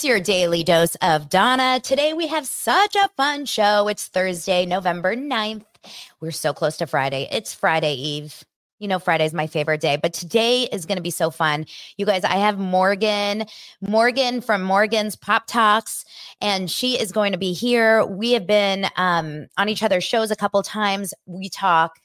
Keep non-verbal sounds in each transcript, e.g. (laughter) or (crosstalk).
It's your daily dose of Dana. Today we have such a fun show. It's Thursday, November 9th. We're so close to Friday. It's Friday Eve. You know, Friday's my favorite day, but today is going to be so fun. You guys, I have Morgan, Morgan from Morgan's Pop Talks, and she is going to be here. We have been um, on each other's shows a couple times. We talk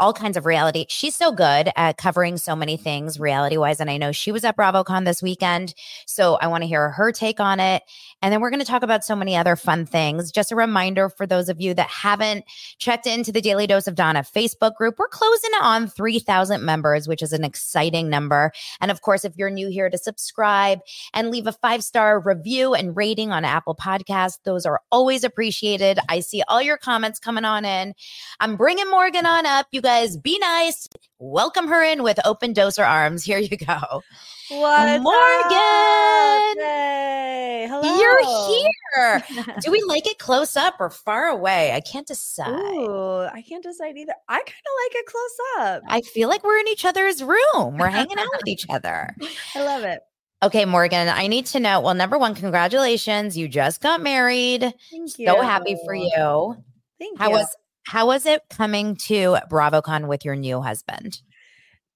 all kinds of reality. She's so good at covering so many things reality wise. And I know she was at BravoCon this weekend. So I want to hear her take on it. And then we're going to talk about so many other fun things. Just a reminder for those of you that haven't checked into the Daily Dose of Dana Facebook group, we're closing on 3,000 members, which is an exciting number. And of course, if you're new here, to subscribe and leave a five star review and rating on Apple Podcasts. Those are always appreciated. I see all your comments coming on in. I'm bringing Morgan on up. You guys guys be nice. Welcome her in with open doser arms. Here you go. What Morgan? Hey, hello. You're here. (laughs) Do we like it close up or far away? I can't decide. Ooh, I can't decide either. I kind of like it close up. I feel like we're in each other's room. We're hanging out with each other. (laughs) I love it. Okay, Morgan, I need to know. Well, number one, congratulations. You just got married. Thank you. So happy for you. Thank How you. was how was it coming to BravoCon with your new husband?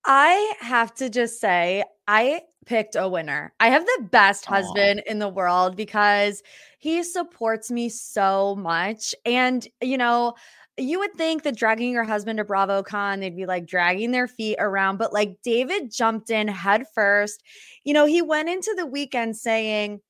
I have to just say, I picked a winner. I have the best husband in the world because he supports me so much. And, you know, you would think that dragging your husband to BravoCon, they'd be like dragging their feet around, but like David jumped in head first. You know, he went into the weekend saying,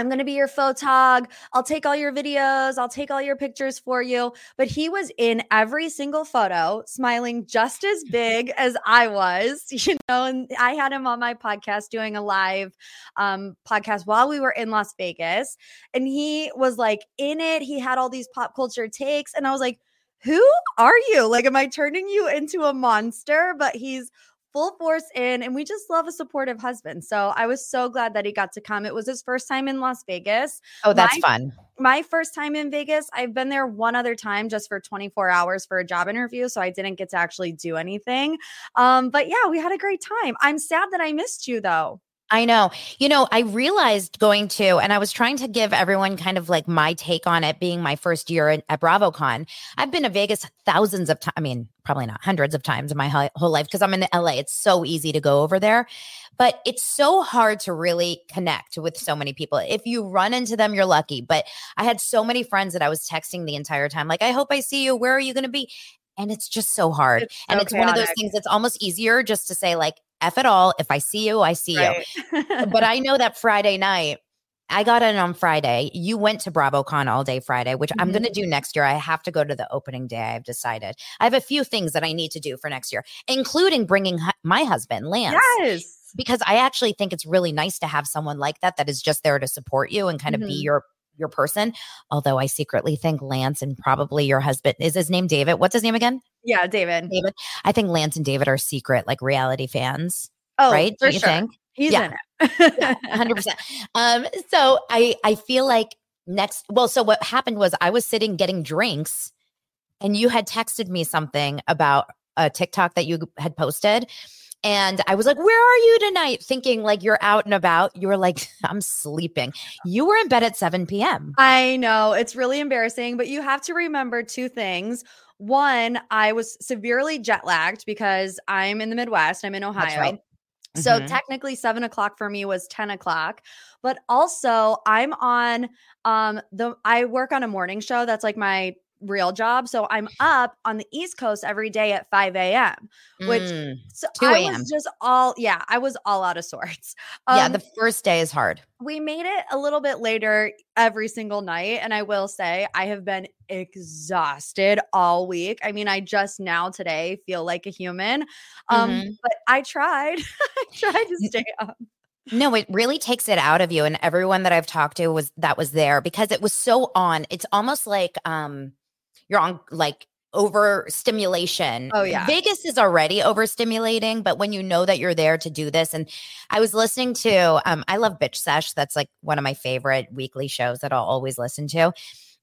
I'm going to be your photog. I'll take all your videos. I'll take all your pictures for you. But he was in every single photo, smiling just as (laughs) big as I was, (laughs) you know. And I had him on my podcast doing a live um, podcast while we were in Las Vegas. And he was like in it. He had all these pop culture takes. And I was like, who are you? Like, am I turning you into a monster? But he's full force in and we just love a supportive husband. So I was so glad that he got to come. It was his first time in Las Vegas. Oh, that's My- fun. My first time in Vegas, I've been there one other time just for 24 hours for a job interview, so I didn't get to actually do anything. Um but yeah, we had a great time. I'm sad that I missed you though. I know. You know, I realized going to, and I was trying to give everyone kind of like my take on it being my first year at, at BravoCon. I've been to Vegas thousands of times. I mean, probably not hundreds of times in my whole, whole life because I'm in LA. It's so easy to go over there, but it's so hard to really connect with so many people. If you run into them, you're lucky. But I had so many friends that I was texting the entire time, like, I hope I see you. Where are you going to be? And it's just so hard. It's and so it's one of those things that's almost easier just to say, like, F it all. If I see you, I see you but I know that Friday night, I got in on Friday. You went to BravoCon all day Friday, which I'm Mhm. going to do next year. I have to go to the opening day. I've decided. I have a few things that I need to do for next year, including bringing hu- my husband, Lance, yes. because I actually think it's really nice to have someone like that that is just there to support you and kind of be Mhm. your your person. Although I secretly think Lance and probably your husband is his name David. What's his name again? Yeah, David. David. I think Lance and David are secret like reality fans, Oh, right? For Do you sure. think? He's Yeah. in it. hundred percent. Um, so I I feel like next. Well, so what happened was I was sitting getting drinks, and you had texted me something about a TikTok that you had posted. And I was like, Where are you tonight? Thinking like you're out and about. You were like, (laughs) I'm sleeping. You were in bed at 7 p.m. I know it's really embarrassing, but you have to remember two things. One, I was severely jet lagged because I'm in the Midwest, I'm in Ohio. So Mhm. technically, seven o'clock for me was 10 o'clock. But also, I'm on um the I work on a morning show that's like my real job. So I'm up on the East Coast every day at 5 a.m. which Mm. so 2 I a.m.. was just all yeah, I was all out of sorts. (laughs) yeah, Um, the first day is hard. we made it a little bit later every single night. And I will say, I have been exhausted all week. I mean, I just now today feel like a human. Um, Mhm. but I tried. (laughs) I tried to stay up. No, it really takes it out of you. And everyone that I've talked to was that was there because it was so on. It's almost like um you're on like overstimulation. Oh, yeah. Vegas is already overstimulating, but when you know that you're there to do this, and I was listening to um I love Bitch Sesh. That's like one of my favorite weekly shows that I'll always listen to.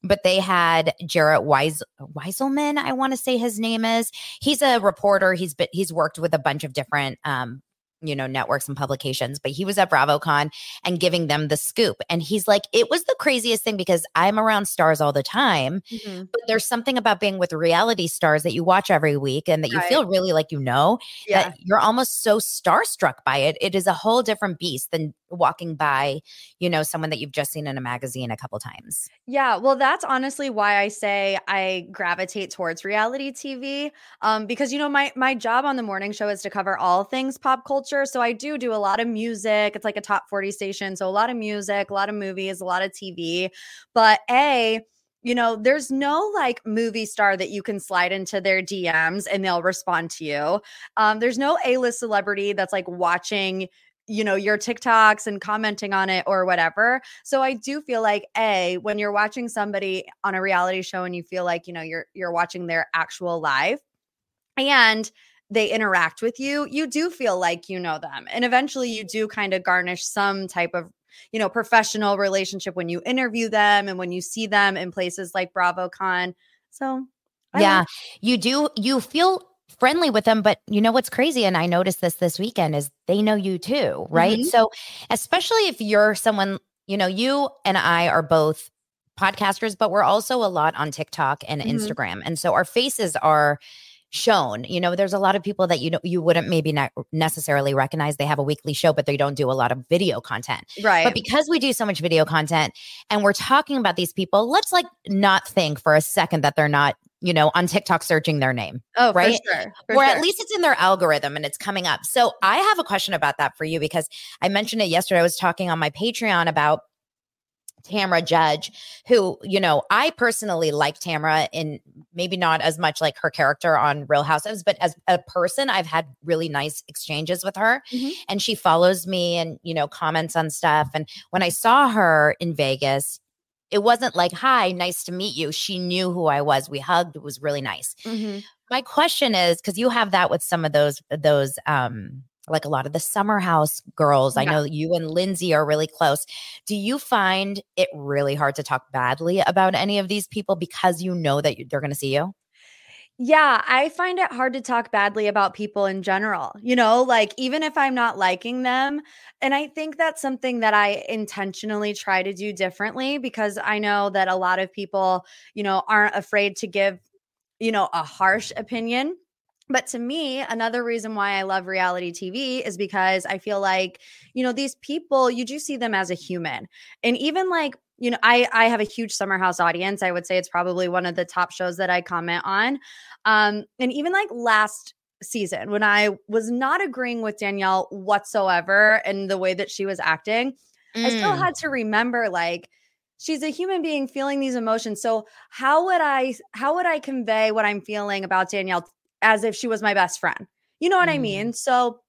But they had Jarett Weis- Wieselman, I want to say his name is. He's a reporter. He's been he's worked with a bunch of different um you know networks and publications but he was at bravocon and giving them the scoop and he's like it was the craziest thing because i'm around stars all the time mm-hmm. but there's something about being with reality stars that you watch every week and that you Right. feel really like you know Yeah. that you're almost so starstruck by it it is a whole different beast than walking by you know someone that you've just seen in a magazine a couple times Yeah, well, that's honestly why I say I gravitate towards reality TV. Um, because you know, my my job on the morning show is to cover all things pop culture. So I do do a lot of music. It's like a top 40 station. So a lot of music, a lot of movies, a lot of TV. But A, you know, there's no like movie star that you can slide into their DMs and they'll respond to you. Um, there's no A-list celebrity that's like watching you know your TikToks and commenting on it or whatever. So I do feel like a when you're watching somebody on a reality show and you feel like you know you're you're watching their actual live and they interact with you, you do feel like you know them. And eventually you do kind of garnish some type of you know professional relationship when you interview them and when you see them in places like BravoCon. So I yeah you do you feel friendly with them but you know what's crazy and i noticed this this weekend is they know you too right Mhm. so especially if you're someone you know you and i are both podcasters but we're also a lot on tiktok and Mhm. instagram and so our faces are shown you know there's a lot of people that you know you wouldn't maybe not necessarily recognize they have a weekly show but they don't do a lot of video content right. but because we do so much video content and we're talking about these people, let's like not think for a second that they're not, you know, on TikTok searching their name, oh, right? For sure. for or sure. at least it's in their algorithm and it's coming up. So I have a question about that for you because I mentioned it yesterday. I was talking on my Patreon about Tamra Judge, who, you know, I personally like Tamra in maybe not as much like her character on Real Housewives, but as a person, I've had really nice exchanges with her. Mhm. And she follows me and, you know, comments on stuff. And when I saw her in Vegas, it wasn't like, hi, nice to meet you. She knew who I was. We hugged. It was really nice. Mhm. My question is because you have that with some of those, those, um, like a lot of the summer house girls. I know you and Lindsay are really close. Do you find it really hard to talk badly about any of these people because you know that you- they're going to see you? Yeah, I find it hard to talk badly about people in general. You know, like even if I'm not liking them. And I think that's something that I intentionally try to do differently because I know that a lot of people, you know, aren't afraid to give, you know, a harsh opinion. But to me, another reason why I love reality TV is because I feel like, you know, these people, you do see them as a human. And even like, you know, I I have a huge summer house audience. I would say it's probably one of the top shows that I comment on. Um, and even like last season, when I was not agreeing with Danielle whatsoever and the way that she was acting, I still Mm. had to remember like she's a human being feeling these emotions. So how would I how would I convey what I'm feeling about Danielle as if she was my best friend? You know what I Mm. mean? So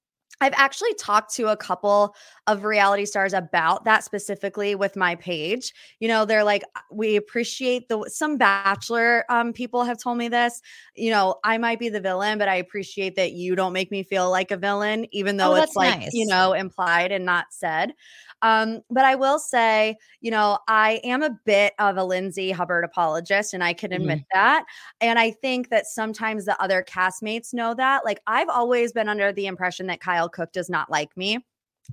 I've actually talked to a couple of reality stars about that specifically with my page. You know, they're like, we appreciate the some bachelor um, people have told me this. You know, I might be the villain, but I appreciate that you don't make me feel like a villain, even though Oh, it's like, nice. you know, implied and not said. Um, but I will say, you know, I am a bit of a Lindsay Hubbard apologist, and I can admit that. And I think that sometimes the other castmates know that. Like, I've always been under the impression that Kyle Cooke does not like me.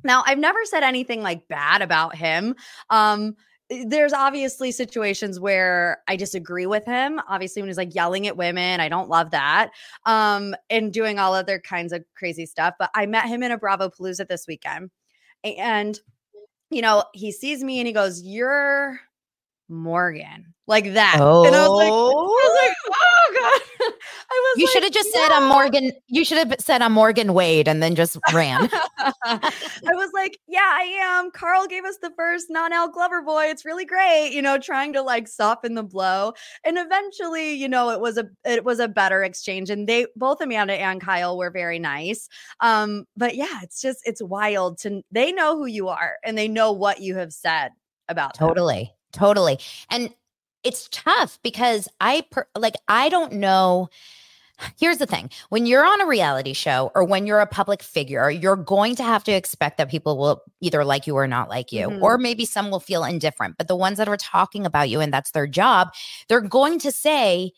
Now, I've never said anything like bad about him. Um, there's obviously situations where I disagree with him. Obviously, when he's like yelling at women, I don't love that. Um, and doing all other kinds of crazy stuff. But I met him in a Bravo Palooza this weekend. And, you know, he sees me and he goes, You're Morgan like that. Oh, and I was like, I was like oh god. (laughs) I was you like, should have just said I'm Morgan. You should have said I'm Morgan Wade and then just ran. (laughs) I was like, yeah, I am. Carl gave us the first non-alc Loverboy. It's really great, you know, trying to like soften the blow. And eventually, you know, it was a it was a better exchange. And they both Amanda and Kyle were very nice. Um, but yeah, it's just it's wild to they know who you are and they know what you have said about them. Totally. And it's tough because I per- like I don't know Here's the thing. When you're on a reality show or when you're a public figure, you're going to have to expect that people will either like you or not like you, Mhm. or maybe some will feel indifferent. But the ones that are talking about you and that's their job, they're going to say,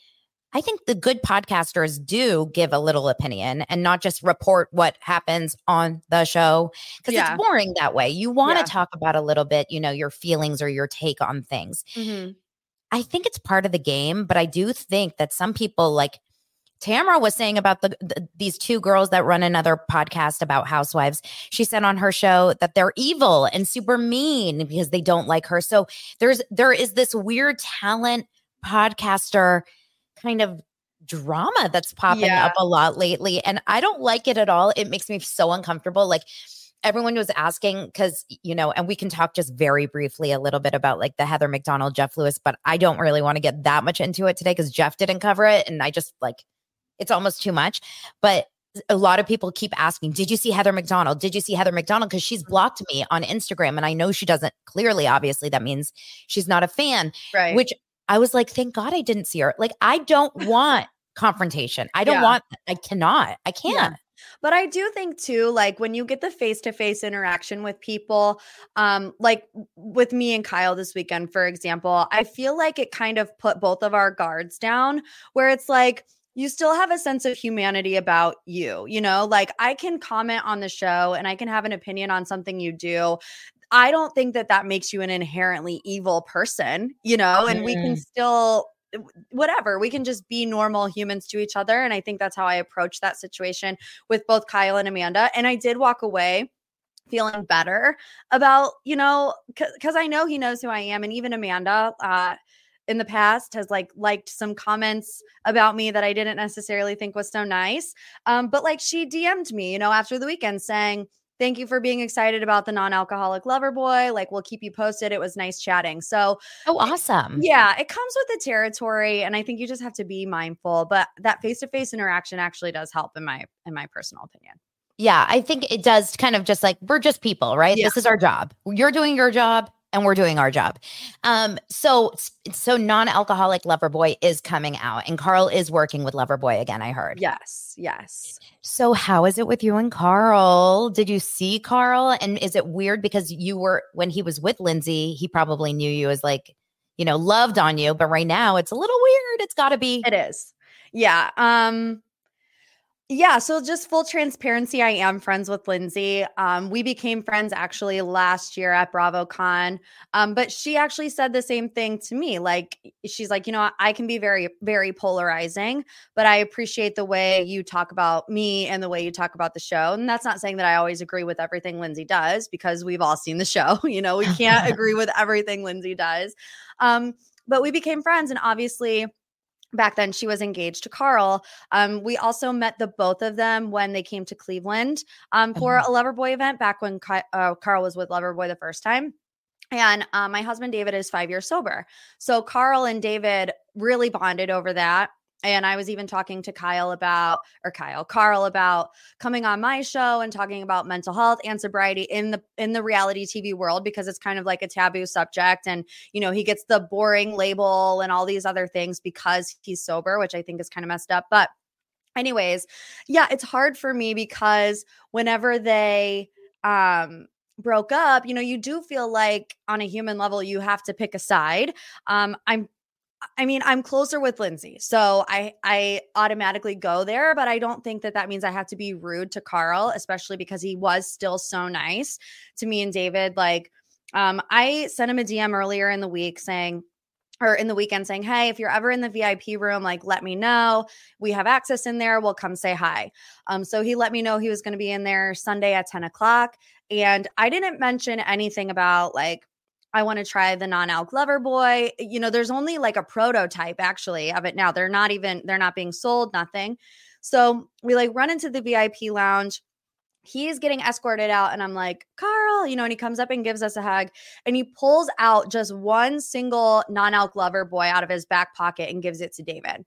I think the good podcasters do give a little opinion and not just report what happens on the show because Yeah. it's boring that way. You want to Yeah. talk about a little bit, you know, your feelings or your take on things. Mhm. I think it's part of the game, but I do think that some people like Tamra was saying about the, the these two girls that run another podcast about housewives. She said on her show that they're evil and super mean because they don't like her. So there's there is this weird talent podcaster kind of drama that's popping Yeah. up a lot lately and I don't like it at all. It makes me so uncomfortable like everyone was asking because you know and we can talk just very briefly a little bit about like the heather mcdonald jeff lewis but i don't really want to get that much into it today because jeff didn't cover it and i just like it's almost too much but a lot of people keep asking did you see heather mcdonald did you see heather mcdonald because she's mm-hmm. blocked me on instagram and i know she doesn't clearly obviously that means she's not a fan Right. which i was like thank god i didn't see her like i don't want confrontation i don't Yeah. want i cannot i can't But I do think too, like when you get the face to face interaction with people, um, like with me and Kyle this weekend, for example, I feel like it kind of put both of our guards down where it's like, you still have a sense of humanity about you, you know, like I can comment on the show and I can have an opinion on something you do. I don't think that that makes you an inherently evil person, you know, and we can still whatever we can just be normal humans to each other and i think that's how i approached that situation with both kyle and amanda and i did walk away feeling better about you know because i know he knows who i am and even amanda uh in the past has like liked some comments about me that i didn't necessarily think was so nice um but like she dm'd me you know after the weekend saying thank you for being excited about the non-alcoholic Loverboy like we'll keep you posted it was nice chatting so oh awesome yeah, it comes with the territory, and I think you just have to be mindful. But that face-to-face interaction actually does help, in my in my personal opinion. Yeah, I think it does kind of just like we're just people, right? Yeah. This is our job. You're doing your job and we're doing our job. Um so so non-alcoholic Loverboy is coming out and Carl is working with Loverboy again, I heard. Yes, yes. So how is it with you and Carl? Did you see Carl and is it weird because you were when he was with Lindsay, he probably knew you as like, you know, loved on you, but right now it's a little weird. It's got to be It is. Yeah. Um yeah, so just full transparency, I am friends with Lindsay. Um, we became friends actually last year at BravoCon. Um, but she actually said the same thing to me. Like she's like, you know, I can be very, very polarizing, but I appreciate the way you talk about me and the way you talk about the show. And that's not saying that I always agree with everything Lindsay does because we've all seen the (laughs) show. You know, we can't (laughs) agree with everything Lindsay does. Um, but we became friends, and obviously back then she was engaged to Carl. Um, we also met the both of them when they came to Cleveland um, for a Loverboy event back when uh, Carl was with Loverboy the first time. And uh, my husband David is five years sober. So Carl and David really bonded over that. And I was even talking to Kyle about, or Kyle, Carl about coming on my show and talking about mental health and sobriety in the in the reality TV world because it's kind of like a taboo subject. And you know, he gets the boring label and all these other things because he's sober, which I think is kind of messed up. But anyways, yeah, it's hard for me because whenever they um broke up, you know, you do feel like on a human level you have to pick a side. Um I'm I mean, I'm closer with Lindsay. So I I automatically go there, but I don't think that that means I have to be rude to Carl, especially because he was still so nice to me and David like Um, I sent him a DM earlier in the week saying, or in the weekend saying, Hey, if you're ever in the VIP room, like let me know. We have access in there. We'll come say hi. Um, so he let me know he was going to be in there Sunday at 10 o'clock. And I didn't mention anything about like, I want to try the non-alc Loverboy. You know, there's only like a prototype actually of it now. They're not even, they're not being sold, nothing. So we like run into the VIP lounge he's getting escorted out and i'm like carl you know and he comes up and gives us a hug and he pulls out just one single non-alc Loverboy out of his back pocket and gives it to david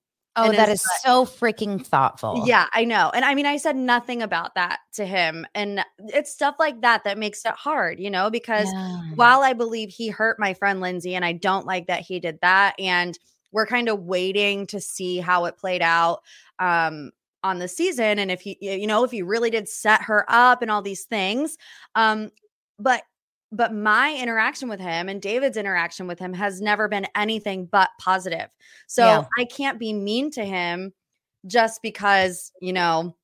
oh that is like, so freaking thoughtful yeah i know and i mean i said nothing about that to him and it's stuff like that that makes it hard you know because Yeah. while i believe he hurt my friend lindsay and i don't like that he did that and we're kind of waiting to see how it played out um on the season and if he you know if he really did set her up and all these things um but but my interaction with him and David's interaction with him has never been anything but positive. So Yeah. I can't be mean to him just because, you know,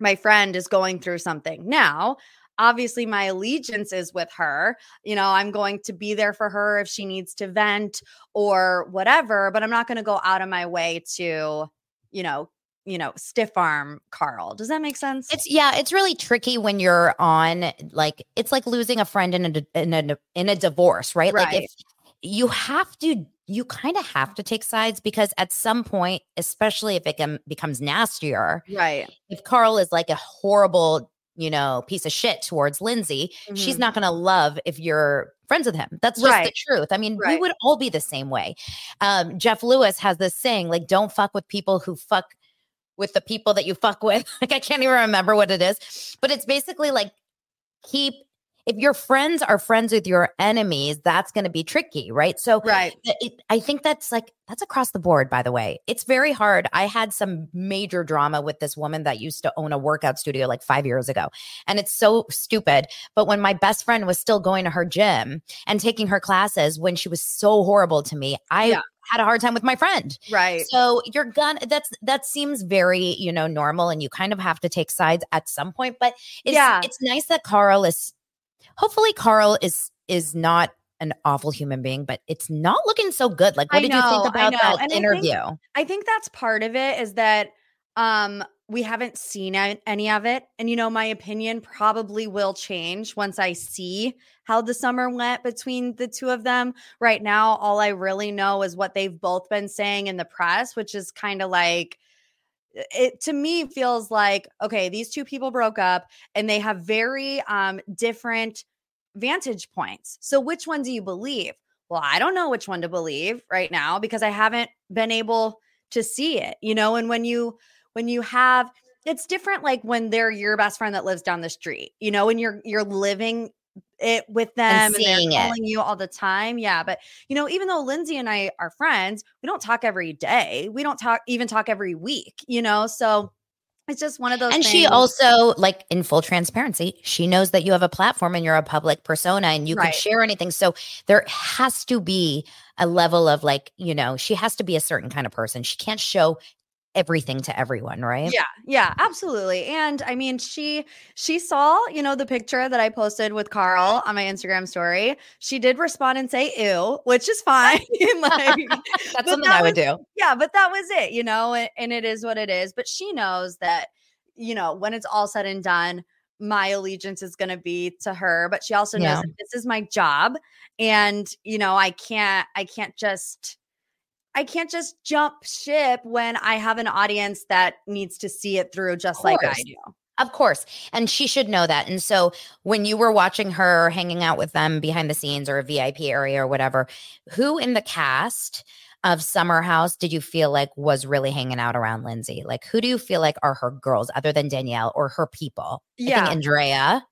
my friend is going through something. Now, obviously my allegiance is with her. You know, I'm going to be there for her if she needs to vent or whatever, but I'm not going to go out of my way to, you know, you know, stiff arm Carl. Does that make sense? It's yeah, it's really tricky when you're on like it's like losing a friend in a in a in a divorce, right? Like Right. if you have to you kind of have to take sides because at some point, especially if it can, becomes nastier, right. if Carl is like a horrible, you know, piece of shit towards Lindsay, she's Mhm. not going to love if you're friends with him. That's just the Right. truth. I mean, we would all be the same way. Um, Jeff Lewis has this saying, like, don't fuck with people who fuck with the people that you fuck with. (laughs) Like, I can't even remember what it is, but it's basically like keep. If your friends are friends with your enemies, that's going to be tricky, right? So, Right. it, I think that's like that's across the board. By the way, it's very hard. I had some major drama with this woman that used to own a workout studio like five years ago, and it's so stupid. But when my best friend was still going to her gym and taking her classes, when she was so horrible to me, I Yeah. had a hard time with my friend. Right. So you're gonna that's that seems very you know normal, and you kind of have to take sides at some point. But it's Yeah. it's nice that Carl is. Hopefully, Carl is is not an awful human being, but it's not looking so good. Like, what I did you think about know. that And I think- interview? I think that's part of it is that um we haven't seen any of it and you know my opinion probably will change once I see how the summer went between the two of them. Right now all I really know is what they've both been saying in the press, which is kind of like it to me feels like okay, these two people broke up and they have very um different vantage points. So which one do you believe? Well, I don't know which one to believe right now because I haven't been able to see it, you know, and when you when you have it's different like when they're your best friend that lives down the street, you know, and you're you're living it with them and, seeing it. they're calling you all the time. Yeah. But you know, even though Lindsay and I are friends, we don't talk every day. We don't talk even talk every week, you know. So it's just one of those And she also, like in full transparency, she knows that you have a platform and you're a public persona and you Right. can share anything. So there has to be a level of like, you know, she has to be a certain kind of person. She can't show everything to everyone, right? Yeah, yeah, absolutely. And I mean, she she saw, you know, the picture that I posted with Carl on my Instagram story. She did respond and say ew, which is fine. (laughs) (laughs) like, That's something that I would was- do. yeah, but that was it, you know, and, and it is what it is. But she knows that, you know, when it's all said and done, my allegiance is going to be to her. But she also knows Yeah. this is my job, and you know, I can't, I can't just. I can't just jump ship when I have an audience that needs to see it through just like I do. Of course. And she should know that. And so when you were watching her hanging out with them behind the scenes or a VIP area or whatever, who in the cast of Summer House did you feel like was really hanging out around Lindsay? Like who do you feel like are her girls other than Danielle or her people? I Yeah. think Andrea.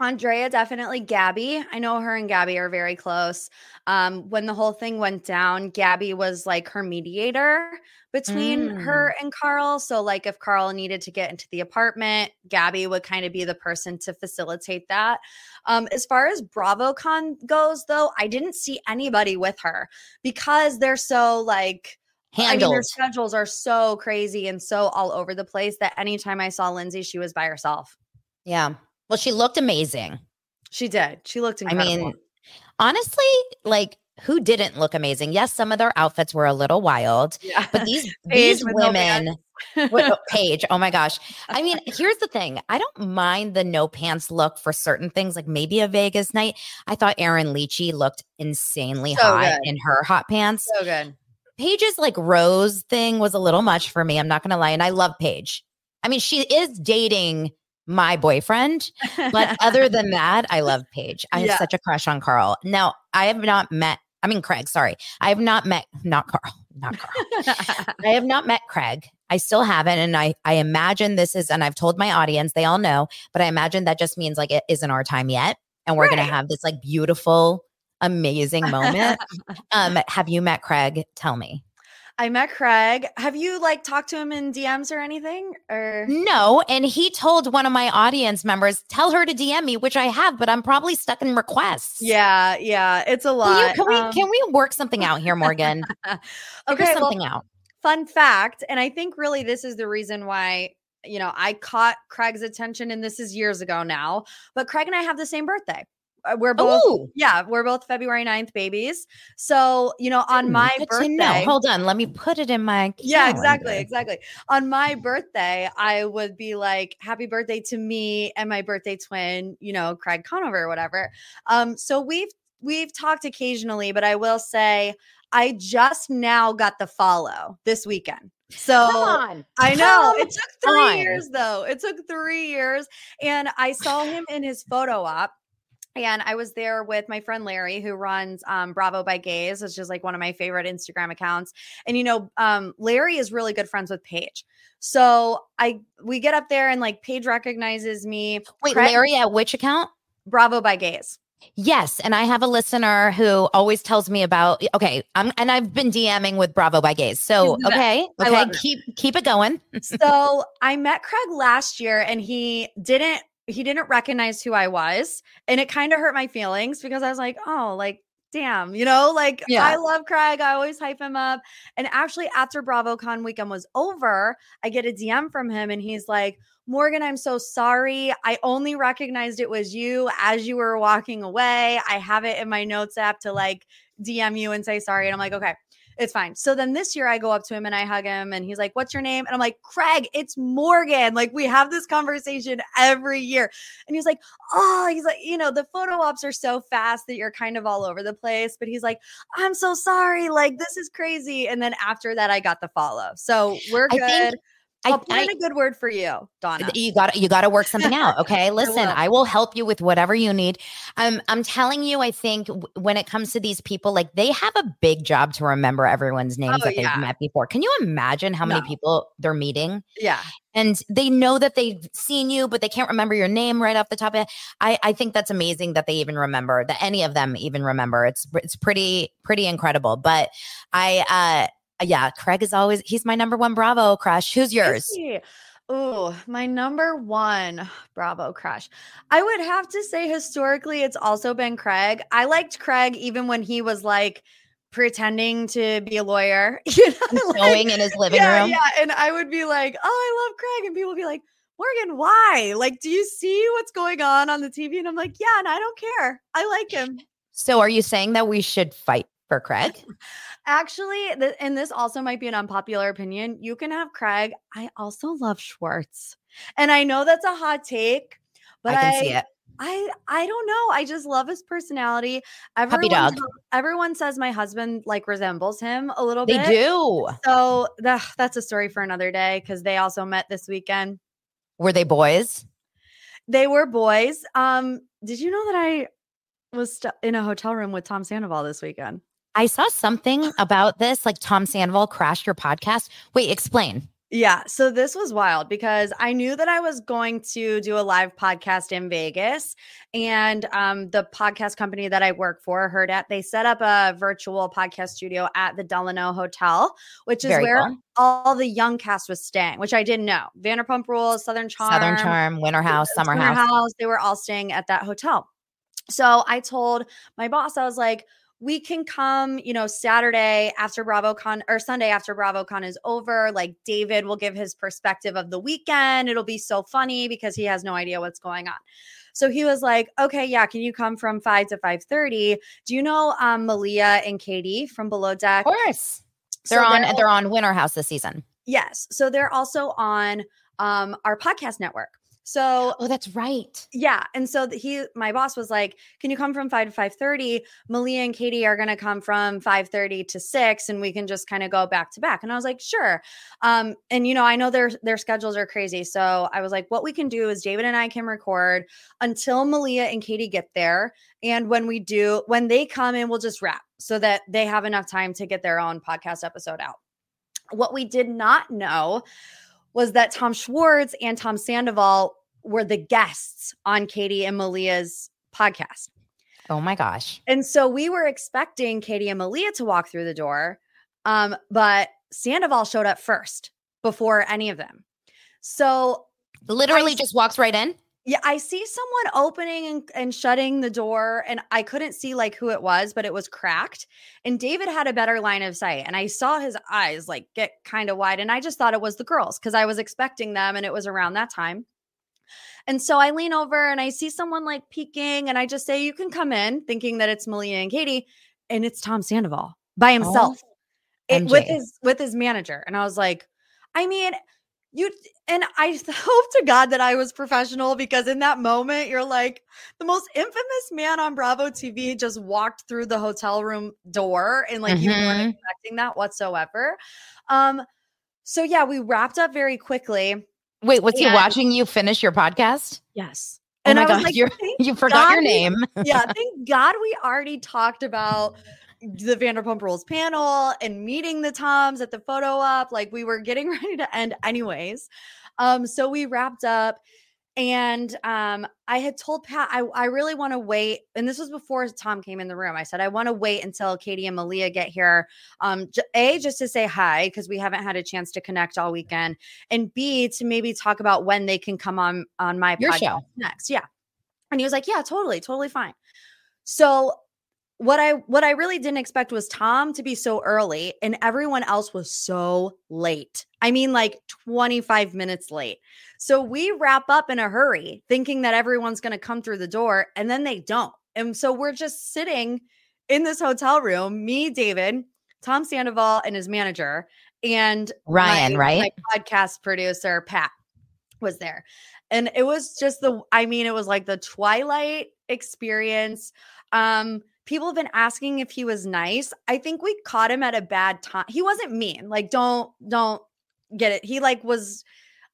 Andrea definitely Gabby. I know her and Gabby are very close. Um, when the whole thing went down, Gabby was like her mediator between Mm. her and Carl. So, like, if Carl needed to get into the apartment, Gabby would kind of be the person to facilitate that. Um, as far as BravoCon goes, though, I didn't see anybody with her because they're so like I mean, Handled. their schedules are so crazy and so all over the place that anytime I saw Lindsay, she was by herself. yeah. Well, she looked amazing. She did. She looked I mean, honestly, like who didn't look amazing? Yes, some of their outfits were a little wild, Yeah. but these (laughs) these with no women what, oh, (laughs) Paige, oh my gosh. I mean, (laughs) here's the thing. I don't mind the no pants look for certain things, like maybe a Vegas night. I thought Erin Lichy looked insanely So hot good. in her hot pants. so good. Paige's like rose thing was a little much for me. I'm not gonna lie. And I love Paige. I mean, she is dating my boyfriend, but other (laughs) than that, I love Paige. I have Yeah. such a crush on Carl. Now, I have not met, I mean Craig, sorry. I have not met not Carl, not Carl. I have not met Craig. I still haven't. And I, I imagine this is, and I've told my audience, they all know, but I imagine that just means like it isn't our time yet. And we're going to have this like beautiful, amazing moment. (laughs) um, have you met Craig? Tell me. I met Craig. Have you like talked to him in DMs or anything? Or No. And he told one of my audience members, tell her to DM me, which I have, but I'm probably stuck in requests. yeah, yeah, it's a lot. you, can we Um, can we work something out here, Morgan? (laughs) okay, Figure well, something out. fun fact, and I think really this is the reason why you know I caught Craig's attention, and this is years ago now. But Craig and I have the same birthday. Uh, We're both Ooh. yeah, we're both February 9th babies. So you know, on Hmm, my good birthday, Hold on, let me put it in my Yeah, exactly, calendar. exactly. On my birthday, I would be like, "Happy birthday to me and my birthday twin," you know, Craig Conover or whatever. Um, so we've we've talked occasionally, but I will say, I just now got the follow this weekend. So. I know Come it took three on. years though. It took three years, and I saw him in his photo op. And I was there with my friend Larry, who runs um, Bravo by Gaze, which is like one of my favorite Instagram accounts. And you know, um, Larry is really good friends with Paige. So I we get up there and like Paige recognizes me. Wait, Craig- Larry at which account? Bravo by Gaze. Yes, and I have a listener who always tells me about. Okay, I'm and I've been DMing with Bravo by Gaze. So He's the best. okay, okay, it. keep keep it going. (laughs) so I met Craig last year and he didn't he didn't recognize who I was. And it kind of hurt my feelings because I was like, oh, like, damn, you know, like Yeah. I love Craig. I always hype him up. And actually, after BravoCon weekend was over, I get a DM from him and he's like, Morgan, I'm so sorry. I only recognized it was you as you were walking away. I have it in my notes app to like DM you and say sorry. And I'm like, okay, it's fine. So then this year I go up to him and I hug him and he's like, What's your name? And I'm like, Craig, it's Morgan. Like we have this conversation every year. And he's like, Oh, he's like, you know, the photo ops are so fast that you're kind of all over the place. But he's like, I'm so sorry. Like this is crazy. And then after that, I got the follow. So we're I good. I, I'll a good word for you, Dana. you got you got to work (laughs) something out okay listen will. I will. help you with whatever you need i'm i'm telling you i think when it comes to these people like they have a big job to remember everyone's names Oh, that yeah. they've met before can you imagine how many people they're meeting Yeah. and they know that they've seen you but they can't remember your name right off the top of it i i think that's amazing that they even remember that any of them even remember it's it's pretty pretty incredible but i uh Uh, yeah craig is always he's my number one bravo crush who's yours Oh, my number one Bravo crush. I would have to say historically it's also been Craig. I liked Craig even when he was like pretending to be a lawyer. (laughs) You know, like- in his living yeah, room Yeah, and I would be like, "Oh, I love Craig," and people would be like, "Morgan, why? Like, do you see what's going on on the TV?" And I'm like, "Yeah, and I don't care. I like him." So are you saying that we should fight for Craig? (laughs) Actually, th- and this also might be an unpopular opinion. You can have Craig. I also love Schwartz, and I know that's a hot take, but I can see it. I I don't know. I just love his personality. Everyone, dog. everyone says my husband like resembles him a little They bit. They do. So the, that's a story for another day because they also met this weekend. Were they boys? They were boys. Um, did you know that I was stu- in a hotel room with Tom Sandoval this weekend? I saw something (laughs) about this, like Tom Sandoval crashed your podcast. Wait, explain. Yeah. So this was wild because I knew that I was going to do a live podcast in Vegas. And um, the podcast company that I work for, Heard At, they set up a virtual podcast studio at the Delano Hotel, which is Very where cool. all the young cast was staying, which I didn't know. Vanderpump Rules, Southern Charm, Southern Charm, Winter House, Summer House. They were all staying at that hotel. So I told my boss, I was like, we can come, you know, Saturday after BravoCon or Sunday after BravoCon is over. Like David will give his perspective of the weekend. It'll be so funny because he has no idea what's going on. So he was like, "Okay, yeah, can you come from five to five thirty? Do you know um, Malia and Katie from Below Deck? Of course, they're So on. they're- They're on Winter House this season. Yes, so they're also on um, our podcast network. So Oh, that's right. yeah, and so he, my boss was like, "Can you come from five to five thirty? Malia and Katie are going to come from five thirty to six, and we can just kind of go back to back." And I was like, "Sure." Um, and you know, I know their their schedules are crazy, so I was like, "What we can do is David and I can record until Malia and Katie get there, and when we do, when they come in, we'll just wrap so that they have enough time to get their own podcast episode out." What we did not know was that Tom Schwartz and Tom Sandoval were the guests on Katie and Malia's podcast. Oh my gosh. And so we were expecting Katie and Malia to walk through the door, um, but Sandoval showed up first before any of them. So Literally I- just walks right in. yeah, I see someone opening and, and shutting the door, and I couldn't see like who it was, but it was cracked. And David had a better line of sight, and I saw his eyes like get kind of wide, and I just thought it was the girls because I was expecting them, and it was around that time. And so I lean over and I see someone like peeking, and I just say, "You can come in," thinking that it's Malia and Katie, and it's Tom Sandoval by himself it, with his with his manager. And I was like, I mean, you and I (laughs) hope to God that I was professional because in that moment you're like the most infamous man on Bravo TV just walked through the hotel room door and like you weren't Mhm. expecting that whatsoever. Um so yeah, we wrapped up very quickly. Wait, was he watching you finish your podcast? Yes. Oh And my I was gosh, like, you're- "Thank (laughs) You forgot God your we- name. (laughs) yeah, (laughs) thank God we already talked about the Vanderpump Rules panel and meeting the Toms at the photo op. Like we were getting ready to end anyways. Um, so we wrapped up and um I had told Pat I, I really want to wait, and this was before Tom came in the room. I said I want to wait until Katie and Malia get here. Um, a just to say hi because we haven't had a chance to connect all weekend, and B to maybe talk about when they can come on on my Your podcast show. next. Yeah, and he was like, "Yeah, totally, totally fine." So what I what I really didn't expect was Tom to be so early and everyone else was so late. I mean like 25 minutes late. So we wrap up in a hurry thinking that everyone's going to come through the door and then they don't. And so we're just sitting in this hotel room, me, David, Tom Sandoval and his manager and Ryan, my- right? My podcast producer Pat was there. And it was just the I mean it was like the twilight experience. Um people have been asking if he was nice. I think we caught him at a bad time. He wasn't mean. Like don't don't get it. He like was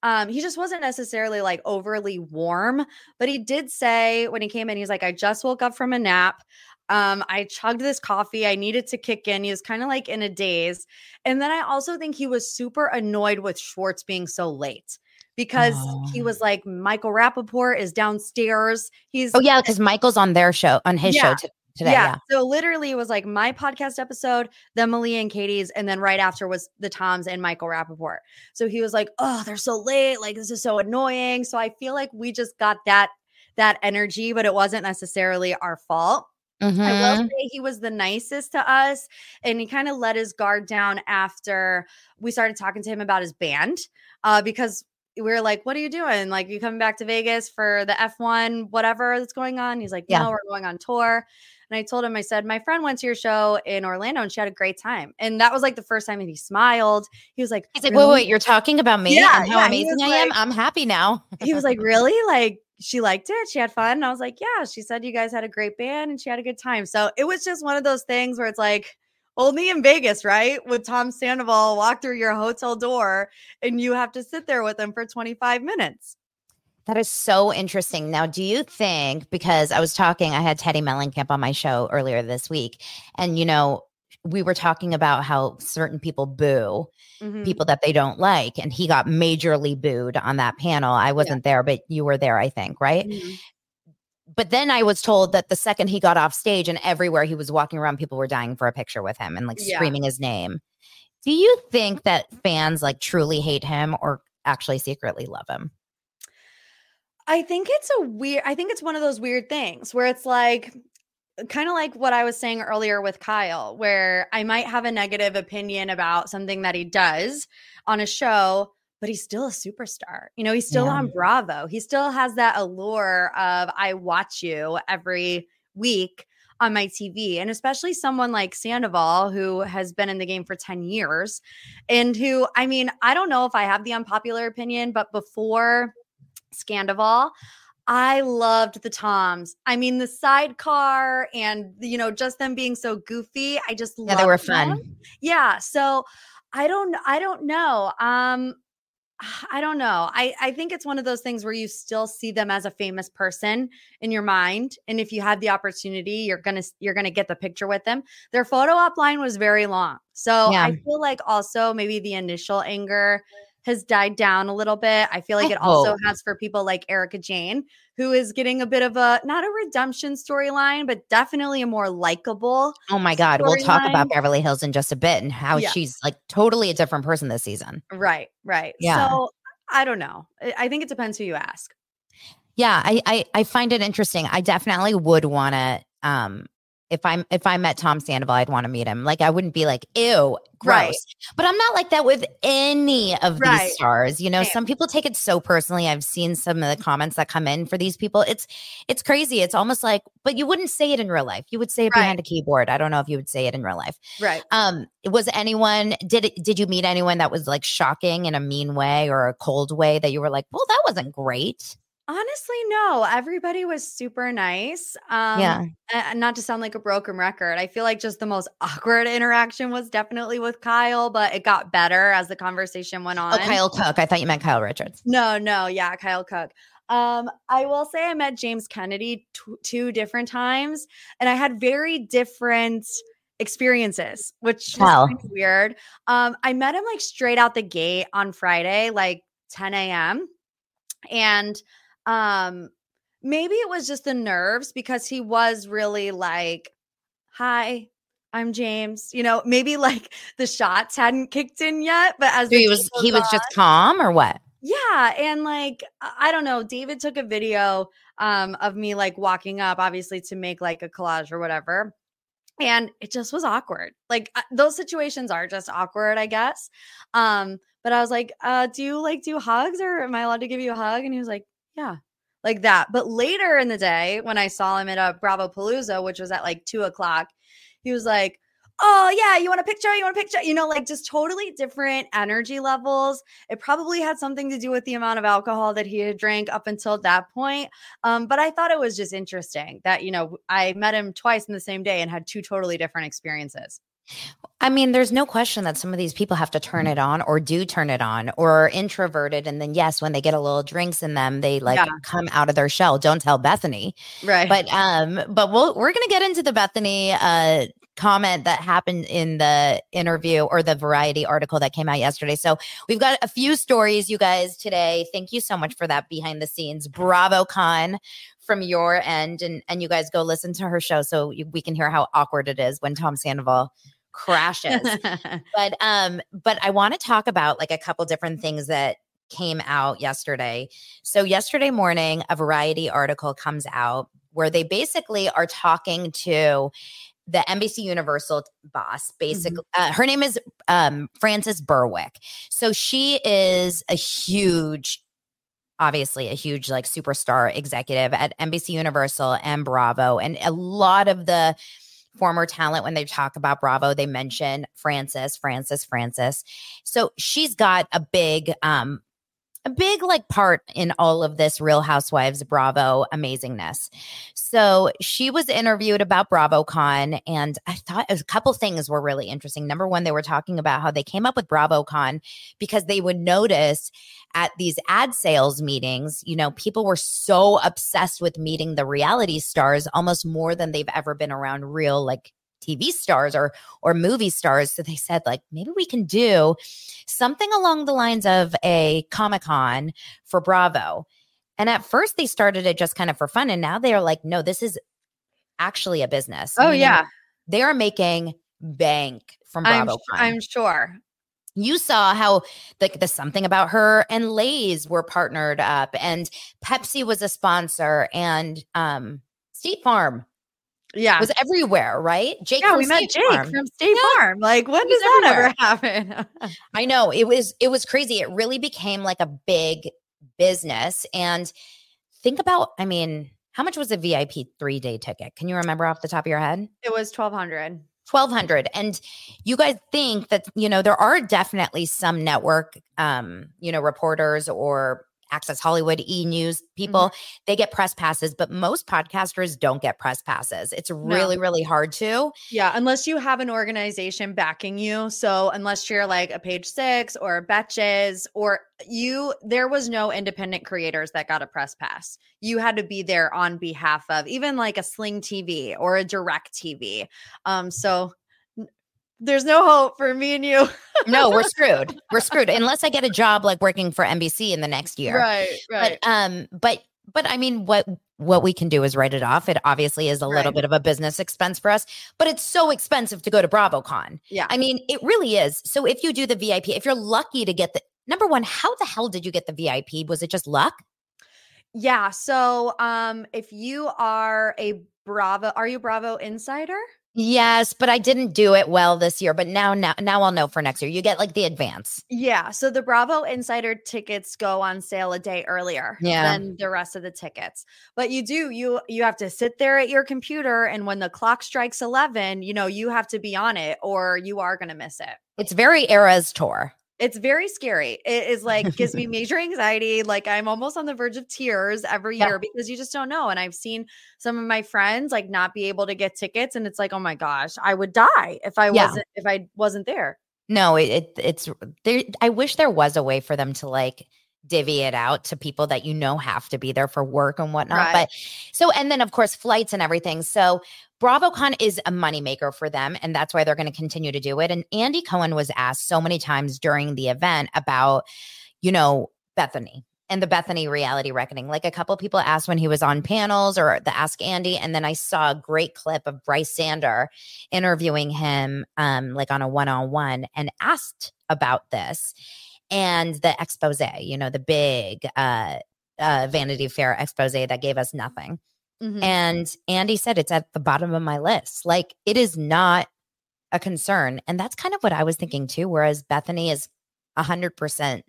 um he just wasn't necessarily like overly warm, but he did say when he came in he's like I just woke up from a nap. Um I chugged this coffee. I needed to kick in. He was kind of like in a daze. And then I also think he was super annoyed with Schwartz being so late because he Oh. was like Michael Rapaport is downstairs. He's Oh yeah, because Michael's on their show, on his show Yeah. Today. Yeah. So literally, it was like my podcast episode, then Malia and Katie's, and then right after was the Toms and Michael Rapaport. So he was like, "Oh, they're so late. Like this is so annoying." So I feel like we just got that that energy, but it wasn't necessarily our fault. I will Mhm. say he was the nicest to us, and he kind of let his guard down after we started talking to him about his band, uh, because we were like, "What are you doing? Like, you coming back to Vegas for the F one, whatever that's going on?" He's like, Yeah. "No, we're going on tour." And I told him, I said, "My friend went to your show in Orlando, and she had a great time." And that was like the first time that he smiled. He was like, He's like, "Really?" wait, wait, you're talking about me Yeah, and how yeah, amazing I am? I'm happy now. he was like, (laughs) Really? Like, she liked it. She had fun. And I was like, Yeah. She said you guys had a great band and she had a good time. So it was just one of those things where it's like, only in Vegas, right? With Tom Sandoval walk through your hotel door and you have to sit there with him for 25 minutes. That is so interesting. Now, do you think, because I was talking, I had Teddi Mellencamp on my show earlier this week, and, you know, we were talking about how certain people boo Mhm. people that they don't like, and he got majorly booed on that panel. I wasn't there, but you were there, I think, right? Mhm. But then I was told that the second he got off stage and everywhere he was walking around, people were dying for a picture with him and like Yeah. screaming his name. Do you think that fans like truly hate him or actually secretly love him? I think it's a weird, I think it's one of those weird things where it's like, kind of like what I was saying earlier with Kyle, where I might have a negative opinion about something that he does on a show, but he's still a superstar. You know, he's still Yeah. on Bravo. He still has that allure of I watch you every week on my TV. And especially someone like Sandoval, who has been in the game for 10 years, and who, I mean, I don't know if I have the unpopular opinion, but before Scandival, I loved the Toms. I mean, the sidecar and you know, just them being so goofy. I just Yeah, they were loved them. fun. Yeah. So I don't I don't know. Um I don't know. I I think it's one of those things where you still see them as a famous person in your mind and if you had the opportunity, you're going to you're going to get the picture with them. Their photo op line was very long. So Yeah. I feel like also maybe the initial anger has died down a little bit. I feel like I it also has for people like Erika Jayne, who is getting a bit of a not a redemption storyline, but definitely a more likable. Oh my God. We'll talk about. Beverly Hills in just a bit and how Yeah. she's like totally a different person this season. Right, right. Yeah. So I don't know. I- I think it depends who you ask. Yeah, I, I I find it interesting. I definitely would want to um if I'm if I met Tom Sandoval, I'd want to meet him. Like I wouldn't be like, ew, gross. Right. But I'm not like that with any of Right. these stars. You know, some people take it so personally. I've seen some of the comments that come in for these people. It's it's crazy. It's almost like, but you wouldn't say it in real life. You would say it Right. behind a keyboard. I don't know if you would say it in real life. Right. Um, was anyone did it did you meet anyone that was like shocking in a mean way or a cold way that you were like, well, that wasn't great? Honestly, no. Everybody was super nice. Um, Yeah. and not to sound like a broken record, I feel like just the most (laughs) awkward interaction was definitely with Kyle, but it got better as the conversation went on. Oh, Kyle Cooke. I thought you meant Kyle Richards. No, no, yeah, Kyle Cooke. Um, I will say I met James Kennedy t- two different times, and I had very different experiences, which was Wow. kind of weird. Um, I met him like straight out the gate on Friday, like 10 a.m. And um, maybe it was just the nerves because he was really like, "Hi, I'm James." You know, maybe like the shots hadn't kicked in yet, but as So he was he goes was just calm or what? yeah, and like I I don't know, David took a video um of me like walking up obviously to make like a collage or whatever. And it just was awkward. Like uh, those situations are just awkward, I guess. Um but I was like, uh do you like do hugs or am I allowed to give you a hug? And he was like, yeah. Like that. But later in the day, when I saw him at a Bravo Palooza, which was at like two o'clock, he was like, Oh, yeah, you want a picture? You want a picture? You know, like just totally different energy levels. It probably had something to do with the amount of alcohol that he had drank up until that point. Um, but I thought it was just interesting that, you know, I met him twice in the same day and had two totally different experiences. I mean, there's no question that some of these people have to turn it on or do turn it on or are introverted. And then, yes, when they get a little drinks in them, they like Yeah. come out of their shell. Don't tell Bethenny. Right. But um, but we'll we're gonna get into the Bethenny uh comment that happened in the interview or the variety article that came out yesterday. So we've got a few stories, you guys, today. Thank you so much for that behind the scenes. Bravo Con from your end. And and you guys go listen to her show so we can hear how awkward it is when Tom Sandoval crashes (laughs) but um but i want to talk about like a couple different things that came out yesterday so yesterday morning a variety article comes out where they basically are talking to the NBC Universal boss, basically, uh, her name is um, Frances Berwick. So she is a huge, obviously, a huge like superstar executive at NBC Universal and Bravo. And a lot of the former talent, when they talk about Bravo, they mention Frances, Frances, Frances. So she's got a big, um, a big like part in all of this Real Housewives Bravo amazingness. So she was interviewed about BravoCon, and I thought a couple things were really interesting. Number one, they were talking about how they came up with BravoCon because they would notice at these ad sales meetings, you know, people were so obsessed with meeting the reality stars almost more than they've ever been around real like TV stars or or movie stars. So they said like maybe we can do something along the lines of a Comic-Con for Bravo. And at first they started it just kind of for fun and now they are like no, this is actually a business. oh, yeah. They are making bank from I'm, BravoCon. I'm sure. you saw how like the something about her and Lay's were partnered up and Pepsi was a sponsor and um State Farm Yeah. It was everywhere, right? Jake yeah, from we met State Jake Farm. from State Yeah. Farm. Like, when does was that ever happen? (laughs) I know it was it was crazy. It really became like a big business. And think about, I mean, how much was a VIP three day ticket? Can you remember off the top of your head? it was twelve hundred. 1200 and you guys think that you know there are definitely some network um you know reporters or access hollywood e news people they get press passes but most podcasters don't get press passes it's really really hard to Yeah, unless you have an organization backing you. So unless you're like a page six or a Betches or you, there was no independent creators that got a press pass. You had to be there on behalf of even like a Sling TV or a Direct TV. Um, so there's no hope for me and you. no we're (laughs) screwed we're screwed unless i get a job like working for nbc in the next year Right, but um but but i mean what what we can do is write it off it obviously is a little Right. bit of a business expense for us but it's so expensive to go to bravocon yeah. I mean, it really is. So if you do the VIP, if you're lucky to get the number one, how the hell did you get the VIP? Was it just luck? Yeah. So um if you are a Bravo, are you Bravo insider? Yes, but I didn't do it well this year. But now, now, now I'll know for next year. You get like the advance. Yeah. So the Bravo Insider tickets go on sale a day earlier Yeah. than the rest of the tickets. But you do, you you have to sit there at your computer and when the clock strikes 11, you know, you have to be on it or you are going to miss it. It's very Eras tour. It's very scary. It is like gives me (laughs) major anxiety. Like I'm almost on the verge of tears every Yeah. year because you just don't know. And I've seen some of my friends like not be able to get tickets and it's like, "Oh my gosh, I would die if I Yeah. wasn't if I wasn't there." No, it, it it's there. I wish there was a way for them to like divvy it out to people that you know have to be there for work and whatnot. Right. But so, and then of course, flights and everything. So, BravoCon is a moneymaker for them, and that's why they're going to continue to do it. And Andy Cohen was asked so many times during the event about, you know, Bethenny and the Bethenny reality reckoning. Like a couple people asked when he was on panels or the Ask Andy, and then I saw a great clip of Bryce Sander interviewing him, um, like on a one-on-one, and asked about this and the expose. You know, the big uh, uh, Vanity Fair expose that gave us nothing. Mhm. And Andy said it's at the bottom of my list. Like it is not a concern. And that's kind of what I was thinking too. Whereas Bethenny is 100%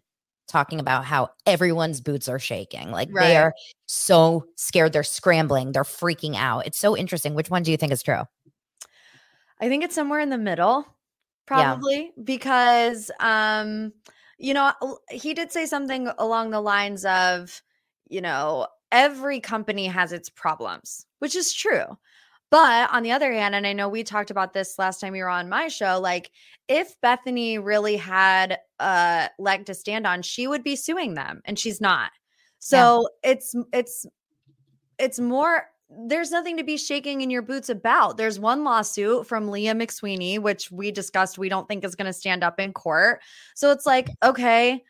talking about how everyone's boots are shaking. Like Right. they are so scared. They're scrambling. They're freaking out. It's so interesting. Which one do you think is true? I think it's somewhere in the middle, Yeah. probably because um, you know, he did say something along the lines of, you know, every company has its problems, which is true. But on the other hand, and I know we talked about this last time you were on my show, like if Bethenny really had a leg to stand on, she would be suing them and she's not. So it's it's it's more there's nothing to be shaking in your boots about. There's one lawsuit from Leah McSweeney, which we discussed we don't think is going to stand up in court. So it's like, okay,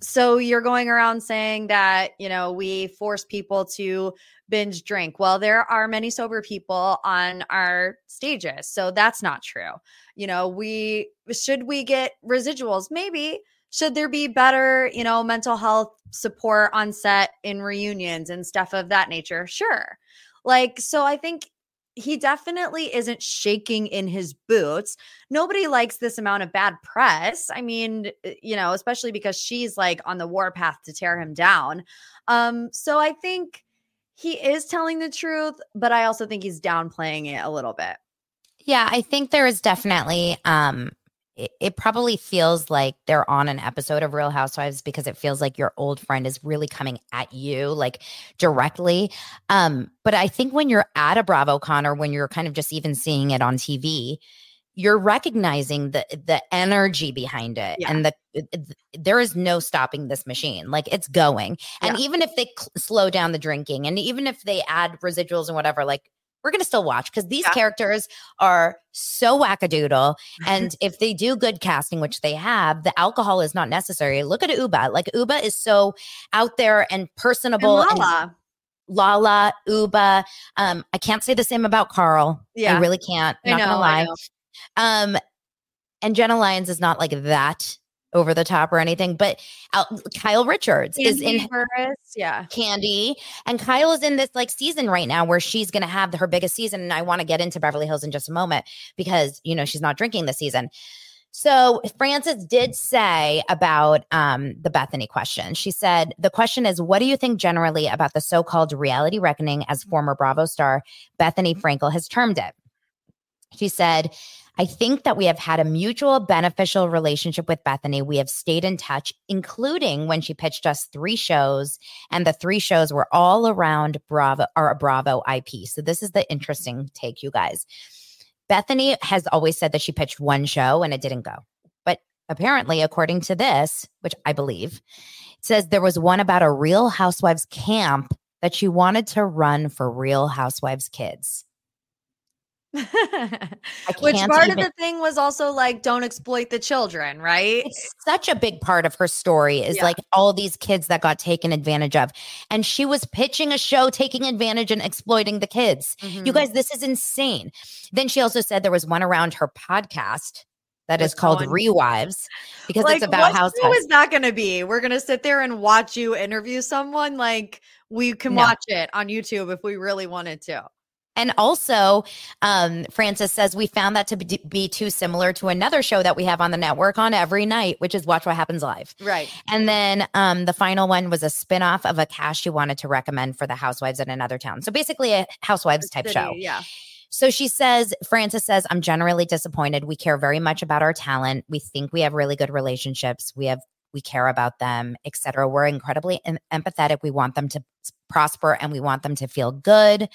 so you're going around saying that, you know, we force people to binge drink. Well, there are many sober people on our stages. So that's not true. You know, we should we get residuals? Maybe. Should there be better, you know, mental health support on set in reunions and stuff of that nature? Sure. Like, so I think he definitely isn't shaking in his boots. Nobody likes this amount of bad press. I mean, uh, you know, especially because she's like on the warpath to tear him down. Um, so I think he is telling the truth, but I also think he's downplaying it a little bit. Yeah, I think there is definitely um it, it probably feels like they're on an episode of Real Housewives because it feels like your old friend is really coming at you like directly. Um but I think when you're at a BravoCon or when you're kind of just even seeing it on TV, you're recognizing the the energy behind it Yeah. and the, the- there is no stopping this machine like it's going and even if they cl- slow down the drinking and even if they add residuals and whatever like we're going to still watch because these Yeah. characters are so wackadoodle (laughs) and if they do good casting which they have the alcohol is not necessary look at ubah like ubah is so out there and And personable and Lala, Lala, Ubah. Um, I can't say the same about Carl. Yeah. I really can't. I Not know, gonna lie. Um, and Jenna Lyons is not like that over the top or anything, but Kyle Richards is in Burris, yeah. Candy, and Kyle is in this like season right now where she's going to have her biggest season. And I want to get into Beverly Hills in just a moment because you know she's not drinking this season. So Frances did say about um, the Bethenny question. She said the question is, "What do you think generally about the so-called reality reckoning, as former Bravo star Bethenny Frankel has termed it?" She said. I think that we have had a mutual beneficial relationship with Bethenny. We have stayed in touch, including when she pitched us three shows, and the three shows were all around Bravo or a Bravo IP. So this is the interesting take, you guys. Bethenny has always said that she pitched one show and it didn't go. But apparently, according to this, which I believe, says there was one about a Real Housewives camp that she wanted to run for Real Housewives kids. (laughs) Which part of the thing was also like, don't exploit the children, right? It's such a big part of her story is Yeah. like all these kids that got taken advantage of. And she was pitching a show taking advantage and exploiting the kids. You Mhm. guys, this is insane. Then she also said there was one around her podcast that is Which called one? Rewives because like, it's about how housewives. is that going to be? We're going to sit there and watch you interview someone. Like, we can No. watch it on YouTube if we really wanted to. And also, um, Frances says we found that to be, too similar to another show that we have on the network on every night, which is Watch What Happens Live. Right. And then um, the final one was a spinoff of a cast she wanted to recommend for the housewives in another town. So basically, a housewives type show. Yeah. So she says, Frances says, I'm generally disappointed. We care very much about our talent. We think we have really good relationships. We have, we care about them, et cetera. We're incredibly em- empathetic. We want them to prosper and we want them to feel good.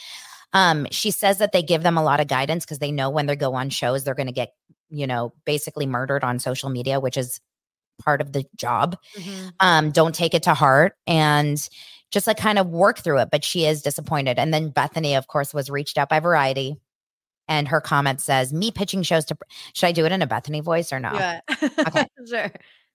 Um, she says that they give them a lot of guidance because they know when they go on shows, they're going to get, you know, basically murdered on social media, which is part of the job Mhm. um, don't take it to heart and just like kind of work through it. But she is disappointed. And then Bethenny, of course, was reached out by Variety. And her comment says, Me pitching shows to, should I do it in a Bethenny voice or no? Yeah. Okay. (laughs) sure.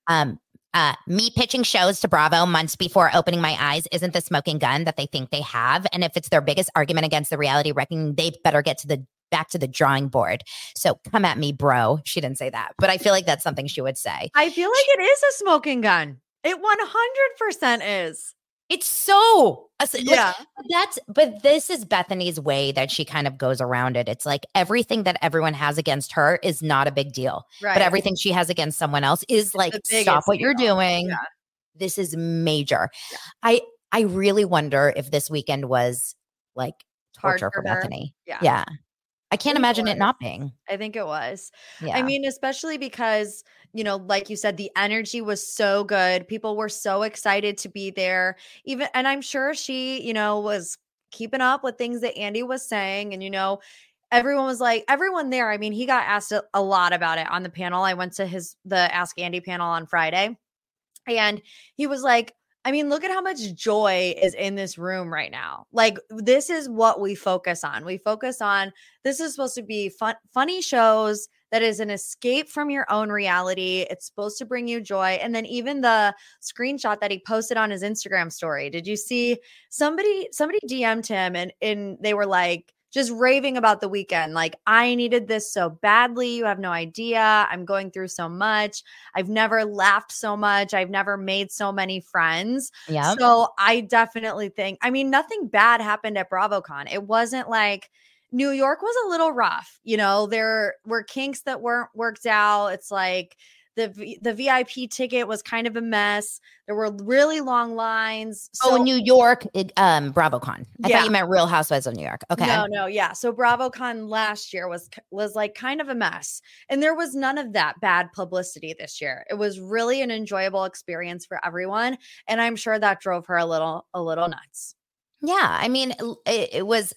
Um, uh, me pitching shows to Bravo months before opening my eyes isn't the smoking gun that they think they have. And if it's their biggest argument against the reality reckoning, they better get to the back to the drawing board. So come at me, bro. She didn't say that, but I feel like that's something she would say. I feel like it is a smoking gun. It 100% is. It's so uh, like, Yeah. That's but this is Bethenny's way that she kind of goes around it. It's like everything that everyone has against her is not a big deal, Right. but everything she has against someone else is like stop what you're doing. Yeah. This is major. I I really wonder if this weekend was like torture for, for. Bethenny. Yeah. Yeah. I can't it imagine it was. not being. I think it was. Yeah. I mean, especially because, you know, like you said, the energy was so good. People were so excited to be there. Even, and I'm sure she, you know, was keeping up with things that Andy was saying. And, you know, everyone was like, everyone there. I mean, he got asked a, a lot about it on the panel. I went to his, the Ask Andy panel on Friday. And he was like, I mean, look at how much joy is in this room right now. Like, this is what we focus on. We focus on this is supposed to be fun, funny shows that is an escape from your own reality. It's supposed to bring you joy. And then even the screenshot that he posted on his Instagram story. Did you see somebody somebody DM'd him and and they were like just raving about the weekend. Like, I needed this so badly. You have no idea. I'm going through so much. I've never laughed so much. I've never made so many friends. yeah. So I definitely think, I mean, nothing bad happened at BravoCon. It wasn't like New York was a little rough. You know, there were kinks that weren't worked out. It's like the the VIP ticket was kind of a mess. There were really long lines. So oh, New York, it, um, BravoCon. I Yeah. thought you meant Real Housewives of New York. Okay. No, no, yeah. So BravoCon last year was was like kind of a mess, and there was none of that bad publicity this year. It was really an enjoyable experience for everyone, and I'm sure that drove her a little a little nuts. Yeah, I mean, it, it was.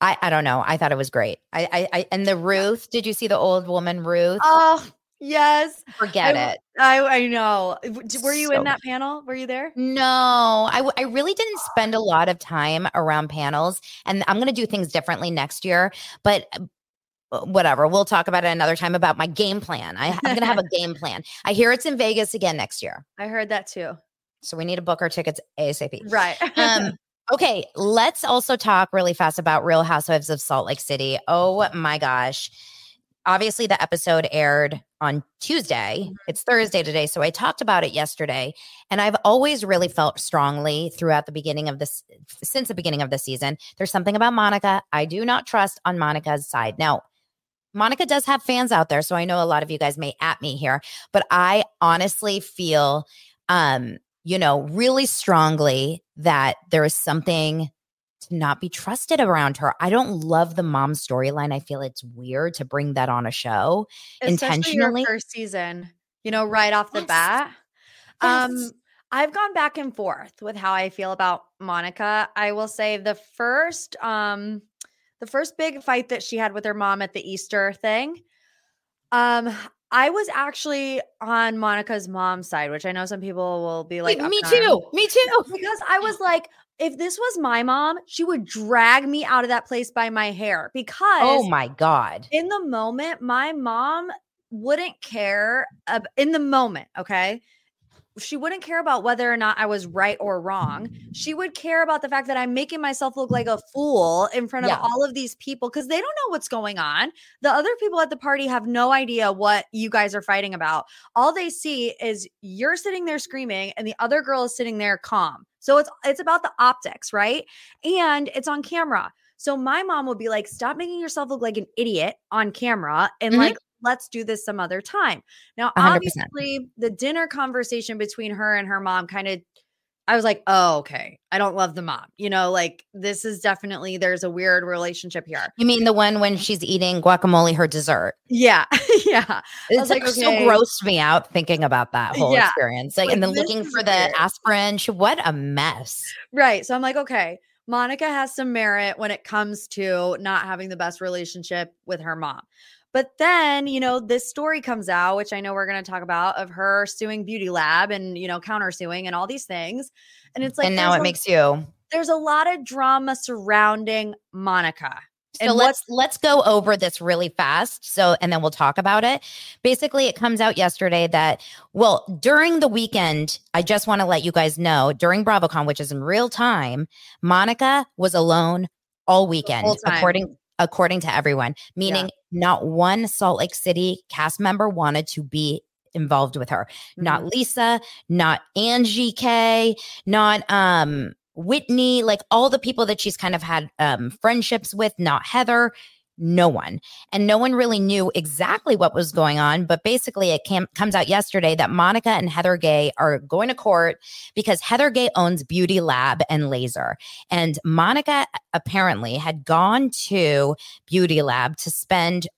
I I don't know. I thought it was great. I I, I and the Ruth. Did you see the old woman Ruth? Oh yes, Forget I- it. I I know. Were you So in that panel? Were you there? No, I I really didn't spend a lot of time around panels, and I'm going to do things differently next year. But uh, whatever, we'll talk about it another time about my game plan. I, I'm going to have a (laughs) game plan. I hear it's in Vegas again next year, I heard that too. so we need to book our tickets asap. Right. Um, okay, let's also talk really fast about Real Housewives of Salt Lake City. Oh my gosh. obviously the episode aired on Tuesday. Mhm. It's Thursday today. So I talked about it yesterday. And I've always really felt strongly throughout the beginning of this, since the beginning of the season. There's something about Monika I do not trust on Monika's side. Now, Monika does have fans out there. So I know a lot of you guys may at me here, but I honestly feel, um, you know, really strongly that there is something to not be trusted around her. I don't love the mom storyline. I feel it's weird to bring that on a show. Especially intentionally? your first season, you know, right off the Yes. bat. Um, Yes. I've gone back and forth with how I feel about Monika. I will say the first um the first big fight that she had with her mom at the Easter thing. Um I was actually on Monika's mom's side, which I know some people will be like me up in arms. too. Me too. because I was like if this was my mom, she would drag me out of that place by my hair oh because Oh my God. in the moment, my mom wouldn't care in the moment, okay? She wouldn't care about whether or not I was right or wrong. She would care about the fact that I'm making myself look like a fool in front of Yeah. all of these people because they don't know what's going on. The other people at the party have no idea what you guys are fighting about. All they see is you're sitting there screaming and the other girl is sitting there calm. So it's it's about the optics, right? And it's on camera. So my mom would be like, stop making yourself look like an idiot on camera and Mhm. like, let's do this some other time. Now, 100%. obviously, the dinner conversation between her and her mom kind of, I was like, oh, okay. I don't love the mom. You know, like this is definitely, there's a weird relationship here. You mean the one when she's eating guacamole, her dessert? Yeah. (laughs) yeah. It's like, like, okay. so grossed me out thinking about that whole Yeah. experience. Like, Like, and then looking for the weird. aspirin. What a mess. Right. So I'm like, okay, Monika has some merit when it comes to not having the best relationship with her mom. But then, you know, this story comes out, which I know we're going to talk about, of her suing Beauty Lab and, you know, countersuing and all these things. And it's like, and now it a- makes you. there's a lot of drama surrounding Monika. So And let's let's go over this really fast. So and then we'll talk about it. Basically, it comes out yesterday that well, during the weekend, I just want to let you guys know during BravoCon, which is in real time, Monika was alone all weekend, according according to everyone. Meaning, not one Salt Lake City cast member wanted to be involved with her. Not Mhm. Lisa, not Angie K, not um Whitney, like all the people that she's kind of had um friendships with, not Heather, no one. And no one really knew exactly what was going on, but basically it came comes out yesterday that Monika and Heather Gay are going to court because Heather Gay owns Beauty Lab and Laser. And Monika apparently had gone to Beauty Lab to spend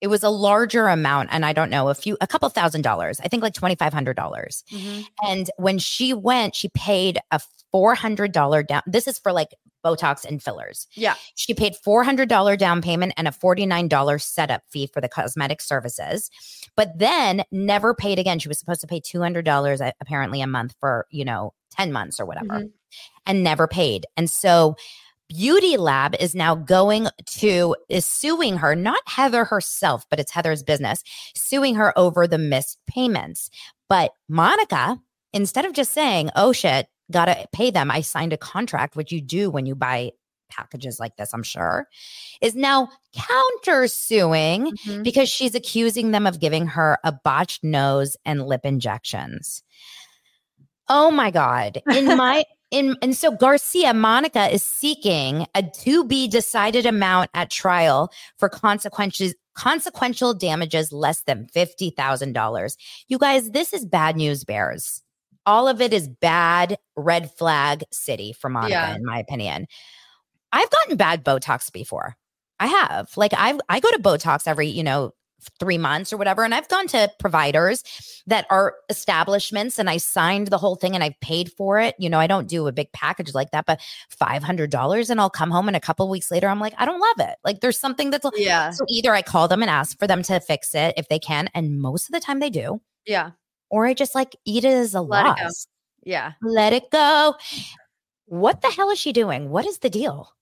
it was a larger amount and i don't know a few a couple thousand dollars i think like $2500 Mhm. and when she went she paid a $400 down this is for like botox and fillers Yeah. she paid $400 down payment and a $49 setup fee for the cosmetic services but then never paid again she was supposed to pay $200 apparently a month for you know 10 months or whatever Mhm. and never paid and so Beauty Lab is now going to is suing her, not Heather herself, but it's Heather's business, suing her over the missed payments. But Monika, instead of just saying, "Oh shit, gotta pay them," I signed a contract, which you do when you buy packages like this, I'm sure, is now counter suing Mhm. because she's accusing them of giving her a botched nose and lip injections. Oh my God. In (laughs) my in and so Garcia Monika is seeking a to be decided amount at trial for consequences consequential damages less than $50,000. You guys, this is bad news bears. All of it is bad red flag city for Monika Yeah. in my opinion. I've gotten bad Botox before. I have. Like I I go to Botox every, you know, 3 months or whatever and I've gone to providers that are establishments and I signed the whole thing and I've paid for it. You know, I don't do a big package like that, but $500 and I'll come home and a couple weeks later I'm like, I don't love it. Like there's something that's Yeah. so either I call them and ask for them to fix it if they can and most of the time they do, Yeah. Or I just like eat it as a Let it go. loss. Yeah. Let it go. What the hell is she doing? What is the deal?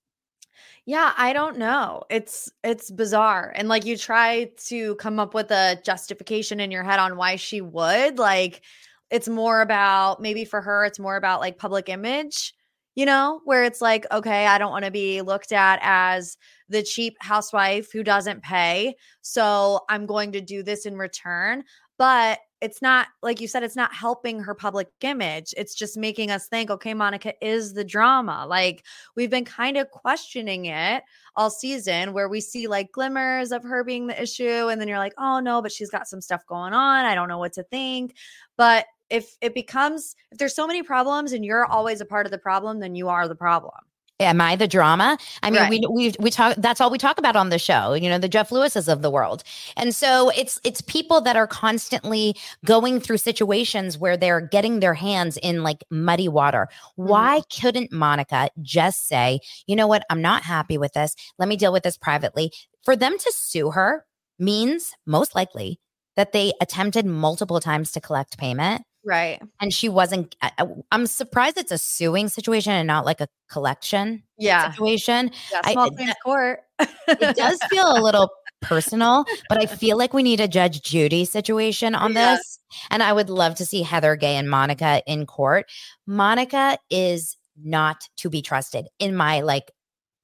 Yeah, I don't know. It's it's bizarre. And like you try to come up with a justification in your head on why she would. Like it's more about maybe for her it's more about like public image. you know, where it's like, okay, I don't want to be looked at as the cheap housewife who doesn't pay. So I'm going to do this in return. But it's not like you said it's not helping her public image it's just making us think okay monika is the drama. Like we've been kind of questioning it all season where we see like glimmers of her being the issue and then you're like oh no but she's got some stuff going on i don't know what to think. But if it becomes if there's so many problems and you're always a part of the problem then you are the problem Am I the drama? I mean, Right. we we we talk. That's all we talk about on the show. You know, the Jeff Lewises of the world, and so it's it's people that are constantly going through situations where they're getting their hands in like muddy water. Mm-hmm. Why couldn't Monika just say, you know what, I'm not happy with this. Let me deal with this privately. For them to sue her means most likely that they attempted multiple times to collect payment right. And she wasn't I- I- i'm surprised it's a suing situation and not like a collection yeah. situation. Yeah I- small claims court. It does feel a little personal but i feel like we need a judge judy situation on Yeah. this and i would love to see heather gay and monika in court. Monika is not to be trusted in my like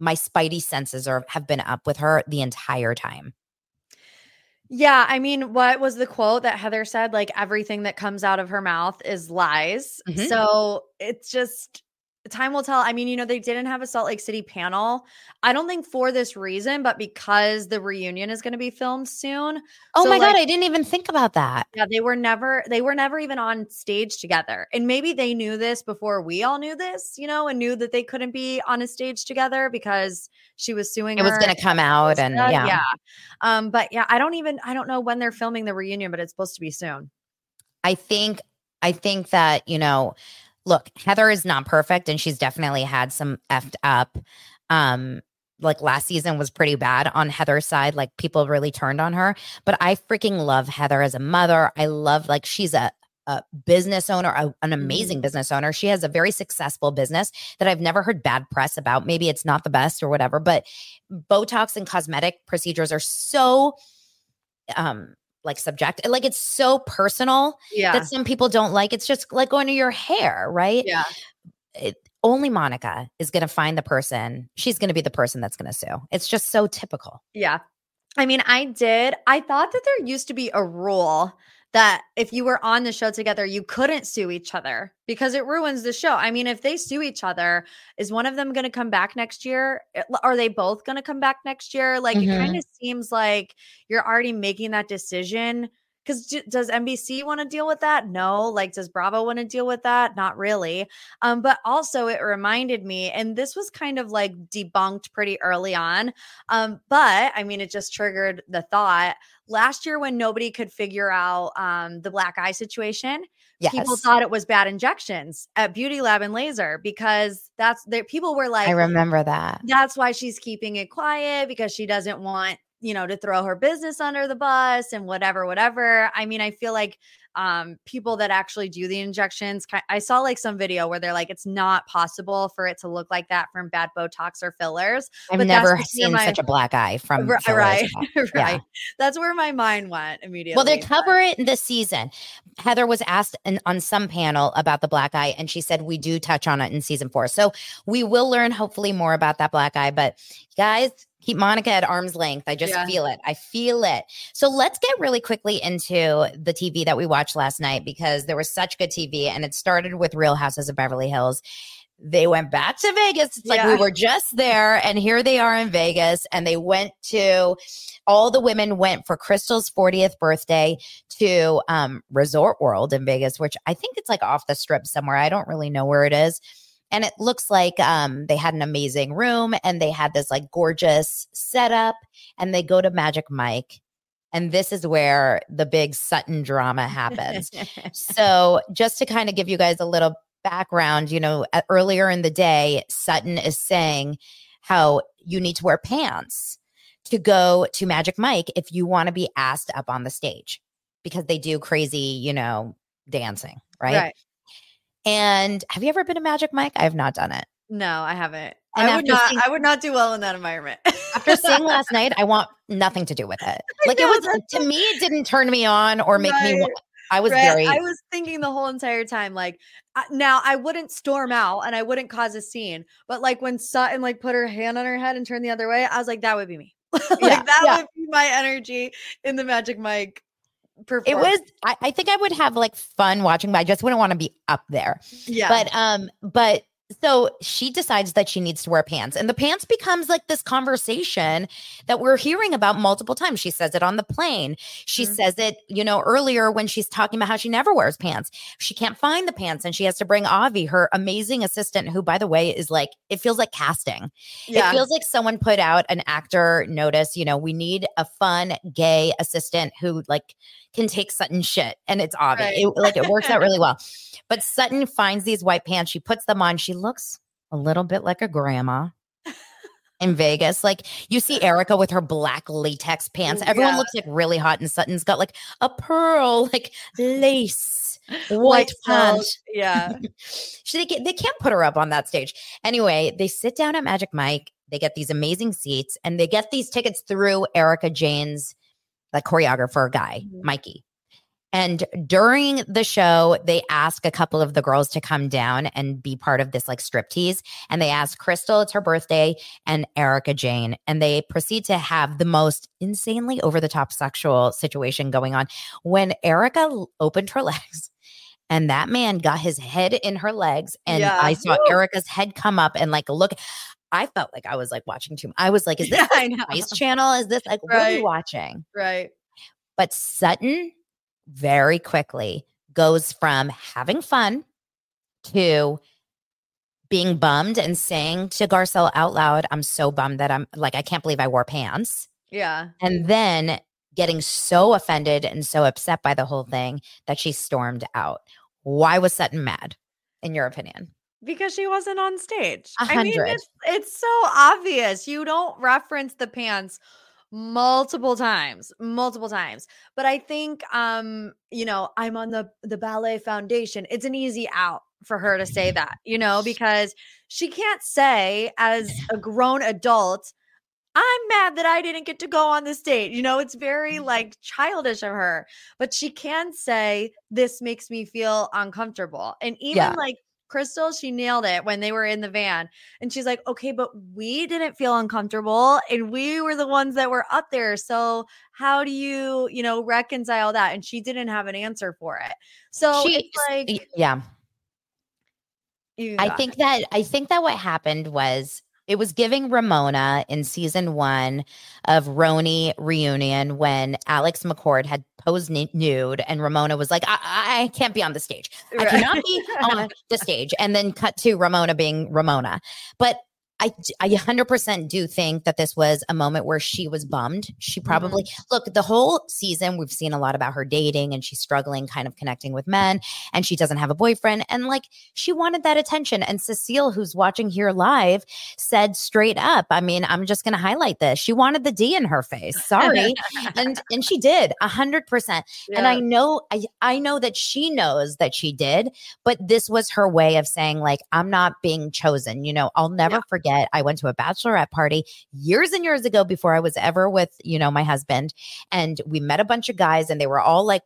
my spidey senses are have been up with her the entire time Yeah, I mean, what was the quote that Heather said? Like everything that comes out of her mouth is lies. Mhm. So it's just time will tell. I mean, you know, they didn't have a Salt Lake City panel. I don't think for this reason, but because the reunion is going to be filmed soon. oh So, my like, god i didn't even think about that Yeah, they were never they were never even on stage together. And maybe they knew this before we all knew this, you know, and knew that they couldn't be on a stage together because she was suing it was going to come out and yeah. yeah. Um, but yeah, I don't even I don't know when they're filming the reunion, but it's supposed to be soon. I think I think that, you know, look, Heather is not perfect and she's definitely had some effed up. Um like last season was pretty bad on Heather's side. Like people really turned on her. But I freaking love Heather as a mother. I love like she's a a business owner, a- an amazing business owner. She has a very successful business that I've never heard bad press about. Maybe it's not the best or whatever, but Botox and cosmetic procedures are so um like subject like it's so personal Yeah. that some people don't like. It's just like going to your hair, right? yeah. It, only Monika is going to find the person. She's going to be the person that's going to sue. It's just so typical. Yeah. I mean, I did. I thought that there used to be a rule that if you were on the show together, you couldn't sue each other because it ruins the show. I mean, if they sue each other, is one of them going to come back next year? Uh, Are they both going to come back next year? Like, it Mhm. kind of seems like you're already making that decision. Because does NBC want to deal with that? No. Like, does Bravo want to deal with that? Not really. Um, but also, it reminded me, and this was kind of like debunked pretty early on. Um, but I mean, it just triggered the thought. Last year, when nobody could figure out um, the black eye situation, Yes. people thought it was bad injections at Beauty Lab and Laser because that's there. People were like, I remember that. that's why she's keeping it quiet because she doesn't want you know to throw her business under the bus and whatever whatever i mean i feel like um people that actually do the injections i saw like some video where they're like it's not possible for it to look like that from bad botox or fillers I've but never seen my- such a black eye from Ri- fillers. right (laughs) Yeah. right that's where my mind went immediately Well, they cover it in this season. Heather was asked in, on some panel about the black eye, and she said we do touch on it in season four. So we will learn hopefully more about that black eye. But guys, keep Monika at arm's length. I just Yeah. feel it. I feel it. So let's get really quickly into the TV that we watched last night because there was such good TV, and it started with Real Houses of Beverly Hills. They went back to Vegas. It's like we were just there, and here they are in Vegas. And they went to all the women went for Crystal's 40th birthday to um, Resort World in Vegas, which I think it's like off the strip somewhere. I don't really know where it is. And it looks like um, they had an amazing room and they had this like gorgeous setup. And they go to Magic Mike. And this is where the big Sutton drama happens. (laughs) so, just to kind of give you guys a little background, you know, earlier in the day, Sutton is saying how you need to wear pants to go to Magic Mike if you want to be asked up on the stage because they do crazy, you know, dancing, right? right And have you ever been a Magic Mike? I have not done it. no i haven't And i would not seeing- i would not do well in that environment After seeing (laughs) last night, I want nothing to do with it. (laughs) Like it was to me, it didn't turn me on or make me. Right. wa- I was Right? very I was thinking the whole entire time, like, now I wouldn't storm out and I wouldn't cause a scene, but like when Sutton like put her hand on her head and turned the other way, I was like, that would be me. (laughs) like Yeah, that yeah. would be my energy in the Magic Mike. It was I, I think I would have like fun watching, but I just wouldn't want to be up there. yeah, But um, but so she decides that she needs to wear pants, and the pants becomes like this conversation that we're hearing about multiple times. She says it on the plane. She Mhm. says it, you know, earlier when she's talking about how she never wears pants. She can't find the pants, and she has to bring Avi, her amazing assistant, who, by the way, is like it feels like casting. yeah. It feels like someone put out an actor notice, you know, we need a fun gay assistant who like can take Sutton shit. And it's obvious. Right. It, like it works out really (laughs) well. But Sutton finds these white pants. She puts them on. She looks a little bit like a grandma in Vegas. Like you see (laughs) Erika with her black latex pants. Everyone Yeah. looks like really hot. And Sutton's got like a pearl, like lace, white White pants. Yeah. (laughs) She, they, can't, they can't put her up on that stage. Anyway, they sit down at Magic Mike. They get these amazing seats and they get these tickets through Erika Jayne's like choreographer guy, Mhm. Mikey. And during the show, they ask a couple of the girls to come down and be part of this like striptease. And they ask Crystal, it's her birthday, and Erika Jayne. And they proceed to have the most insanely over the top sexual situation going on. When Erika opened her (laughs) legs and that man got his head in her legs, and Yeah. I saw. Erika's head come up and like look. I felt like I was like watching too. much. I was like, is (laughs) this Yeah, I the Channel? Is this like what are we Right. watching? Right. But Sutton very quickly goes from having fun to being bummed and saying to Garcelle out loud, I'm so bummed that I'm like, I can't believe I wore pants. Yeah. And then getting so offended and so upset by the whole thing that she stormed out. Why was Sutton mad, in your opinion? Because she wasn't on stage. I mean, it's, it's so obvious. You don't reference the pants multiple times, multiple times. But I think um, you know, I'm on the the ballet foundation. It's an easy out for her to say that, you know, because she can't say as a grown adult, I'm mad that I didn't get to go on the stage. You know, it's very like childish of her, but she can say, This makes me feel uncomfortable. And even Yeah. like Crystal, she nailed it when they were in the van. And she's like, Okay, but we didn't feel uncomfortable and we were the ones that were up there. So, how do you, you know, reconcile that? And she didn't have an answer for it. So, She- it's like, yeah. I think that I think that what happened was it was giving Ramona in season one of RHONY reunion when Alex McCord had posed nude and Ramona was like, I, I I can't be on the stage. I cannot be on the stage. And then cut to Ramona being Ramona. But I, I 100% do think that this was a moment where she was bummed. She mm-hmm. probably, look, the whole season, we've seen a lot about her dating and she's struggling kind of connecting with men and she doesn't have a boyfriend. And like, she wanted that attention. And Cecile, who's watching here live, said straight up, I mean, I'm just going to highlight this. She wanted the D in her face. Sorry. (laughs) and, and she did a hundred percent. And I know, I, I know that she knows that she did, but this was her way of saying, like, I'm not being chosen. You know, I'll never Yeah. forget. I went to a bachelorette party years and years ago before I was ever with, you know, my husband. And we met a bunch of guys and they were all like,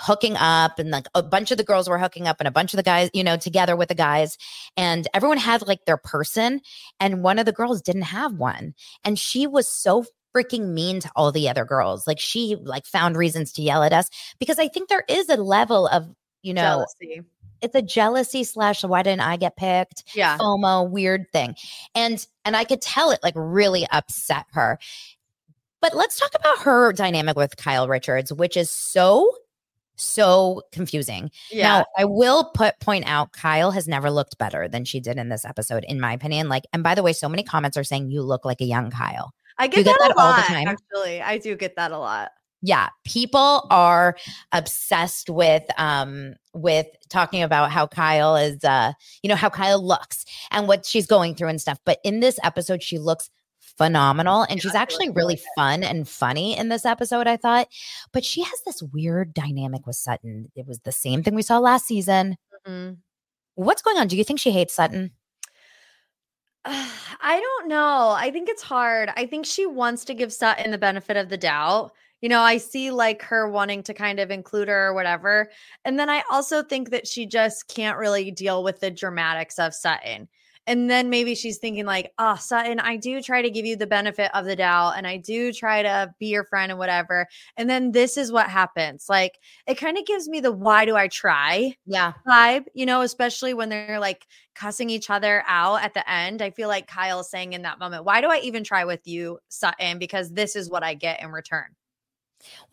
hooking up and like a bunch of the girls were hooking up and a bunch of the guys you know together with the guys and everyone had like their person and one of the girls didn't have one and she was so freaking mean to all the other girls like she like found reasons to yell at us because i think there is a level of you know jealousy. It's a jealousy slash why didn't i get picked Yeah. FOMO weird thing. And and I could tell it like really upset her. But let's talk about her dynamic with Kyle Richards, which is so so confusing. Yeah. Now, I will put point out Kyle has never looked better than she did in this episode in my opinion. Like and by the way, so many comments are saying you look like a young Kyle. I you get, get that, that a all the time? Actually, I do get that a lot. Yeah, people are obsessed with um with talking about how Kyle is uh you know how Kyle looks and what she's going through and stuff. But in this episode she looks phenomenal and Yeah, she's actually really fun and funny in this episode I thought. But she has this weird dynamic with Sutton. It was the same thing we saw last season. Mhm. What's going on? Do you think she hates Sutton? (sighs) I don't know. I think it's hard. I think she wants to give Sutton the benefit of the doubt. You know, I see like her wanting to kind of include her or whatever. And then I also think that she just can't really deal with the dramatics of Sutton. And then maybe she's thinking, like, oh, Sutton, I do try to give you the benefit of the doubt and I do try to be your friend and whatever. And then this is what happens. Like, it kind of gives me the why do I try Yeah. vibe, you know, especially when they're like cussing each other out at the end. I feel like Kyle's saying in that moment, why do I even try with you, Sutton? Because this is what I get in return.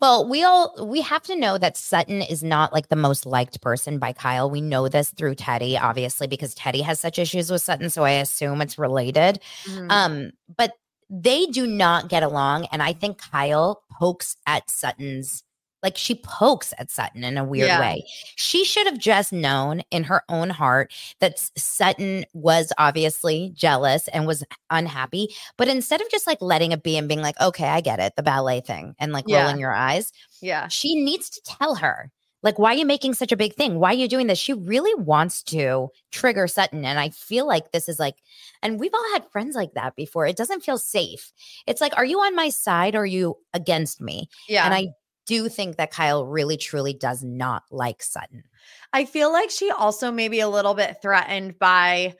Well, we all we have to know that Sutton is not like the most liked person by Kyle. We know this through Teddi, obviously, because Teddi has such issues with Sutton, so I assume it's related. Mhm. Um, but they do not get along, and I think Kyle pokes at Sutton's like she pokes at Sutton in a weird Yeah. way. She should have just known in her own heart that Sutton was obviously jealous and was unhappy, but instead of just like letting it be and being like, "Okay, I get it," the ballet thing, and like Yeah. rolling your eyes, yeah. she needs to tell her like why are you making such a big thing why are you doing this she really wants to trigger sutton and i feel like this is like and we've all had friends like that before it doesn't feel safe it's like are you on my side or are you against me Yeah. and i do think that kyle really truly does not like sutton I feel like she also may be a little bit threatened by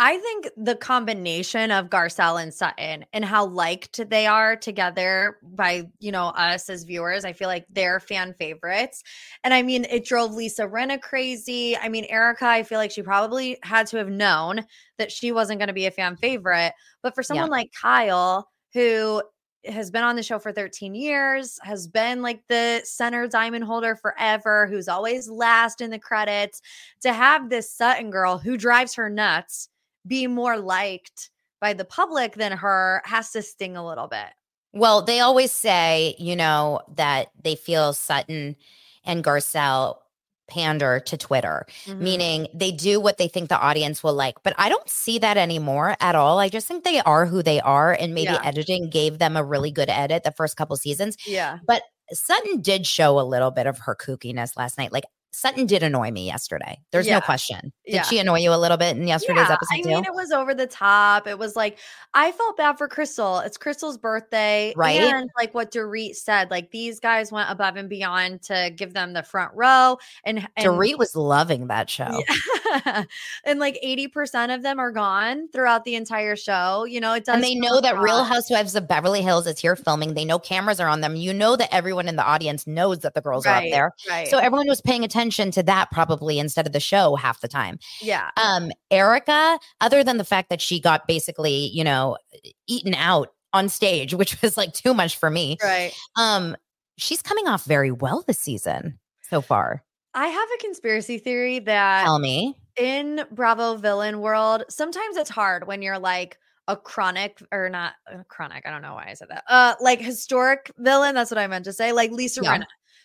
I think the combination of Garcelle and Sutton and how liked they are together by, you know, us as viewers. I feel like they're fan favorites. And I mean, it drove Lisa Rinna crazy. I mean, Erika, I feel like she probably had to have known that she wasn't going to be a fan favorite. But for someone like Kyle, who has been on the show for 13 years, has been like the center diamond holder forever, who's always last in the credits, to have this Sutton girl who drives her nuts be more liked by the public than her has to sting a little bit. well they always say you know that they feel sutton and garcelle pander to twitter Mhm. meaning they do what they think the audience will like. But I don't see that anymore at all. I just think they are who they are, and maybe Yeah. editing gave them a really good edit the first couple seasons. yeah. But Sutton did show a little bit of her kookiness last night. Like Sutton did annoy me yesterday. There's Yeah. no question. Did Yeah. she annoy you a little bit in yesterday's Yeah, episode I too? mean, it was over the top. It was like I felt bad for Crystal. It's Crystal's birthday, Right. And like what Dorit said, like these guys went above and beyond to give them the front row, and, and Dorit was loving that show. (laughs) And like 80% of them are gone throughout the entire show. You know, it does And they know that Real Housewives of Beverly Hills is here filming. They know cameras are on them. You know that everyone in the audience knows that the girls are up there. Right. So everyone was paying attention to that probably instead of the show half the time. yeah. Um, Erika, other than the fact that she got basically, you know, eaten out on stage, (laughs) which was like too much for me. Right. Um, she's coming off very well this season so far. I have a conspiracy theory that Tell me. in Bravo villain world, sometimes it's hard when you're like a chronic or not uh, chronic. I don't know why I said that. Uh, like historic villain. That's what I meant to say. Like Lisa Yeah. Rinna,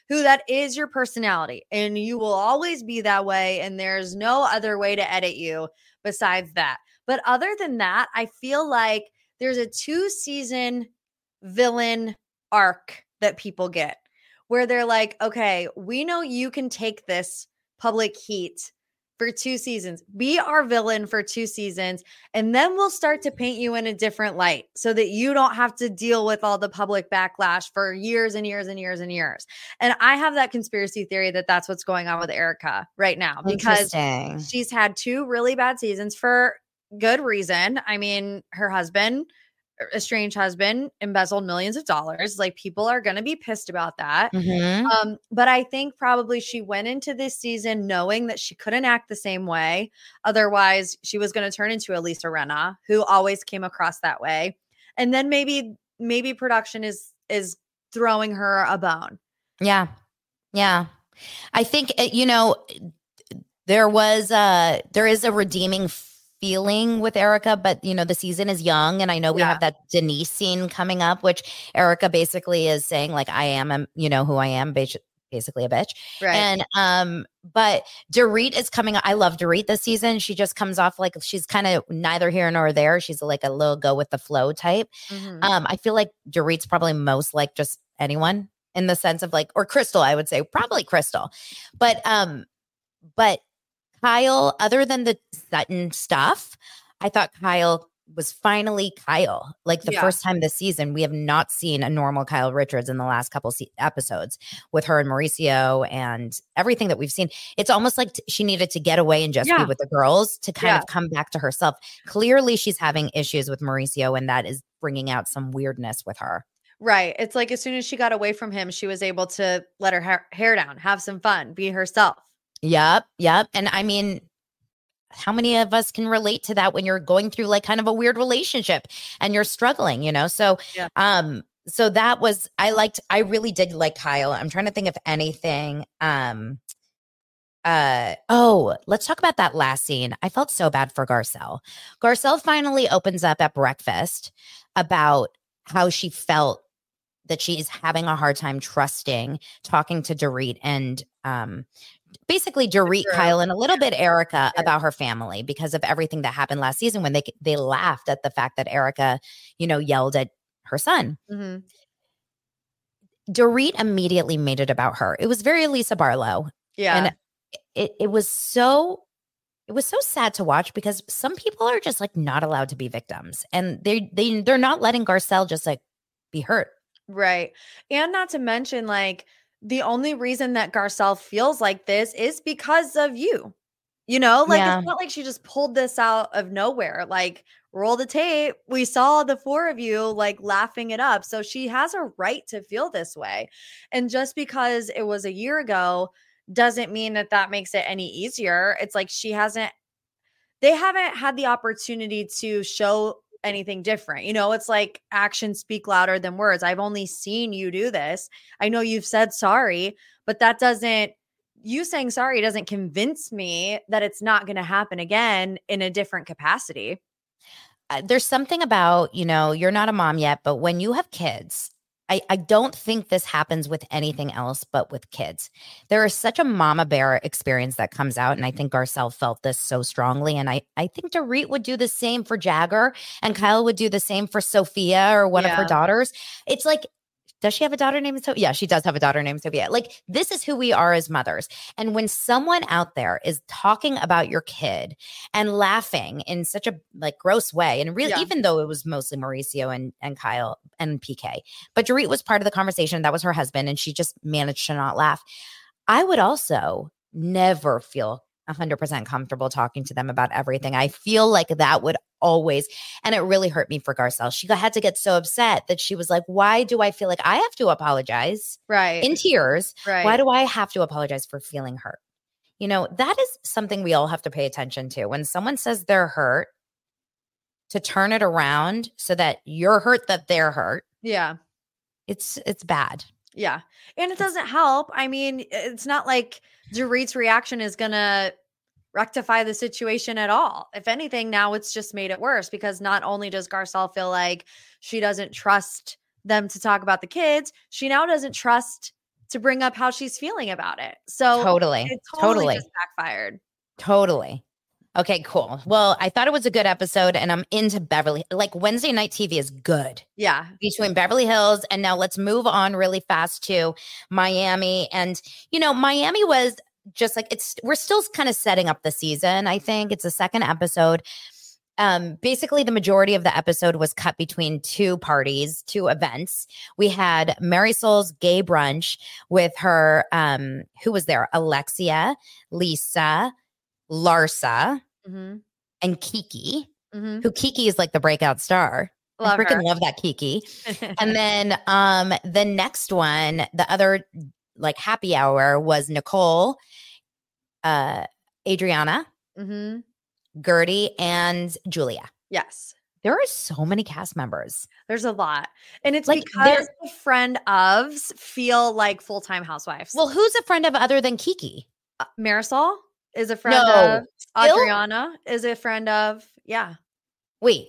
who that is your personality, and you will always be that way. And there's no other way to edit you besides that. But other than that, I feel like there's a two season villain arc that people get where they're like, okay, we know you can take this public heat for two seasons, be our villain for two seasons, and then we'll start to paint you in a different light so that you don't have to deal with all the public backlash for years and years and years and years. And I have that conspiracy theory that that's what's going on with Erika right now because she's had two really bad seasons for good reason. I mean, her husband, estranged husband, embezzled millions of dollars. Like people are going to be pissed about that. Mhm. Um, but I think probably she went into this season knowing that she couldn't act the same way. Otherwise, she was going to turn into Elisa Lisa Rinna, who always came across that way. And then maybe maybe production is is throwing her a bone. Yeah. Yeah. I think uh, you know there was uh there is a redeeming feeling with Erika, but you know the season is young and I know we Yeah. have that Denise scene coming up which Erika basically is saying like I am a, you know who I am basically a bitch. Right. And um but Dorit is coming I love Dorit this season. She just comes off like she's kind of neither here nor there. She's like a little go with the flow type. Mhm. Um, I feel like Dorit's probably most like just anyone in the sense of like, or Crystal, I would say probably Crystal, but um, but Kyle, other than the Sutton stuff, I thought Kyle was finally Kyle. Like the Yeah. first time this season, we have not seen a normal Kyle Richards in the last couple se- episodes with her and Mauricio and everything that we've seen. It's almost like t- she needed to get away and just Yeah. be with the girls to kind Yeah. of come back to herself. Clearly, she's having issues with Mauricio, and that is bringing out some weirdness with her. Right. It's like as soon as she got away from him, she was able to let her hair, hair down, have some fun, be herself. Yep, yep. And I mean, how many of us can relate to that when you're going through like kind of a weird relationship and you're struggling, you know? So, Yeah. um, so that was I liked I really did like Kyle. I'm trying to think of anything. Um uh oh, let's talk about that last scene. I felt so bad for Garcelle. Garcelle finally opens up at breakfast about how she felt that she is having a hard time trusting talking to Dorit and um basically Dorit. Kyle, and a little bit Erika about her family because of everything that happened last season when they they laughed at the fact that Erika, you know, yelled at her son. hmm Dorit immediately made it about her. It was very Lisa Barlow. Yeah. And it it was so it was so sad to watch because some people are just like not allowed to be victims and they they they're not letting Garcelle just like be hurt. Right. And not to mention, like, the only reason that Garcelle feels like this is because of you. You know, like, Yeah. it's not like she just pulled this out of nowhere. Like, roll the tape. We saw the four of you like laughing it up. So she has a right to feel this way. And just because it was a year ago doesn't mean that that makes it any easier. It's like she hasn't, they haven't had the opportunity to show anything different. You know, it's like actions speak louder than words. I've only seen you do this. I know you've said sorry, but that doesn't you saying sorry doesn't convince me that it's not going to happen again in a different capacity. uh, there's something about you know you're not a mom yet but when you have kids I, I don't think this happens with anything else but with kids. There is such a mama bear experience that comes out. And I think Garcelle felt this so strongly. And I, I think Dorit would do the same for Jagger and Kyle would do the same for Sophia or one of her daughters. It's like, does she have a daughter named Sophia? Yeah, she does have a daughter named Sophia. Like, this is who we are as mothers. And when someone out there is talking about your kid and laughing in such a like gross way, and really, Yeah. even though it was mostly Mauricio and and Kyle and PK, but Dorit was part of the conversation. That was her husband, and she just managed to not laugh. I would also never feel 100% comfortable talking to them about everything. I feel like that would always, and it really hurt me for Garcelle. She had to get so upset that she was like, Why do I feel like I have to apologize Right. in tears? right. Why do I have to apologize for feeling hurt? You know, that is something we all have to pay attention to. When someone says they're hurt, to turn it around so that you're hurt that they're hurt, yeah. it's it's bad. Yeah. And it doesn't help. I mean, it's not like Dorit's reaction is going to rectify the situation at all. If anything, now it's just made it worse because not only does Garcelle feel like she doesn't trust them to talk about the kids, she now doesn't trust to bring up how she's feeling about it. So Totally. it totally, Totally. backfired. Totally. Okay, cool. Well, I thought it was a good episode and I'm into Beverly. Like Wednesday night TV is good Yeah. between Beverly Hills and now let's move on really fast to Miami. And, you know, Miami was just like it's we're still kind of setting up the season, I think. It's the second episode. Um, basically, the majority of the episode was cut between two parties, two events. We had Marysol's gay brunch with her, um, who was there? Alexia, Lisa, Larsa, Mm-hmm. and Kiki, Mm-hmm. who Kiki is like the breakout star. Love I freaking her. love that Kiki. (laughs) And then um the next one, the other like happy hour was Nicole, uh Adriana, mm-hmm. Guerdy, and Julia. Yes. There are so many cast members. There's a lot. And it's Like, because the friend ofs feel like full-time housewives. Well, who's a friend of other than Kiki? uh, Marysol is a friend No, of still? Adriana is a friend of yeah. Wait.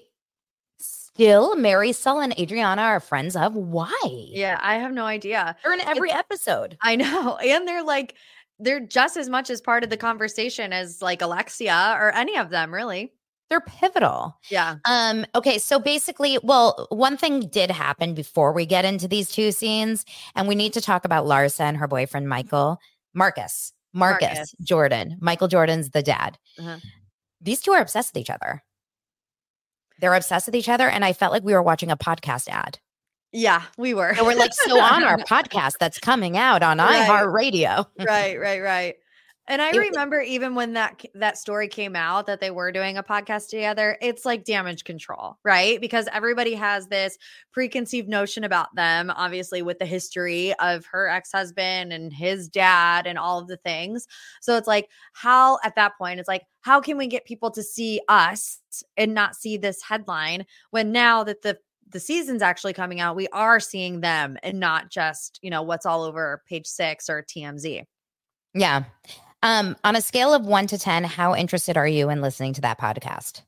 Still, Marysol and Adriana are friends of why? Yeah, I have no idea. They're in every episode. I know. (laughs) And they're like they're just as much as part of the conversation as like Alexia or any of them really. They're pivotal. Yeah. Um, okay, so basically, well, one thing did happen before we get into these two scenes, and we need to talk about Larsa and her boyfriend Michael, Marcus, Marcus, Marcus. Jordan. Michael Jordan's the dad. Uh-huh. These two are obsessed with each other. They're obsessed with each other. And I felt like we were watching a podcast ad. Yeah, we were. And we're like, so on our (laughs) podcast that's coming out on Right. iHeartRadio. right, right, right. And I It- remember even when that that story came out that they were doing a podcast together, it's like damage control, right? Because everybody has this preconceived notion about them, obviously with the history of her ex-husband and his dad and all of the things. So it's like how at that point it's like how can we get people to see us and not see this headline when now that the the season's actually coming out, we are seeing them and not just, you know, what's all over page 6 or TMZ. Yeah. Um, on a scale of one to 10, how interested are you in listening to that podcast?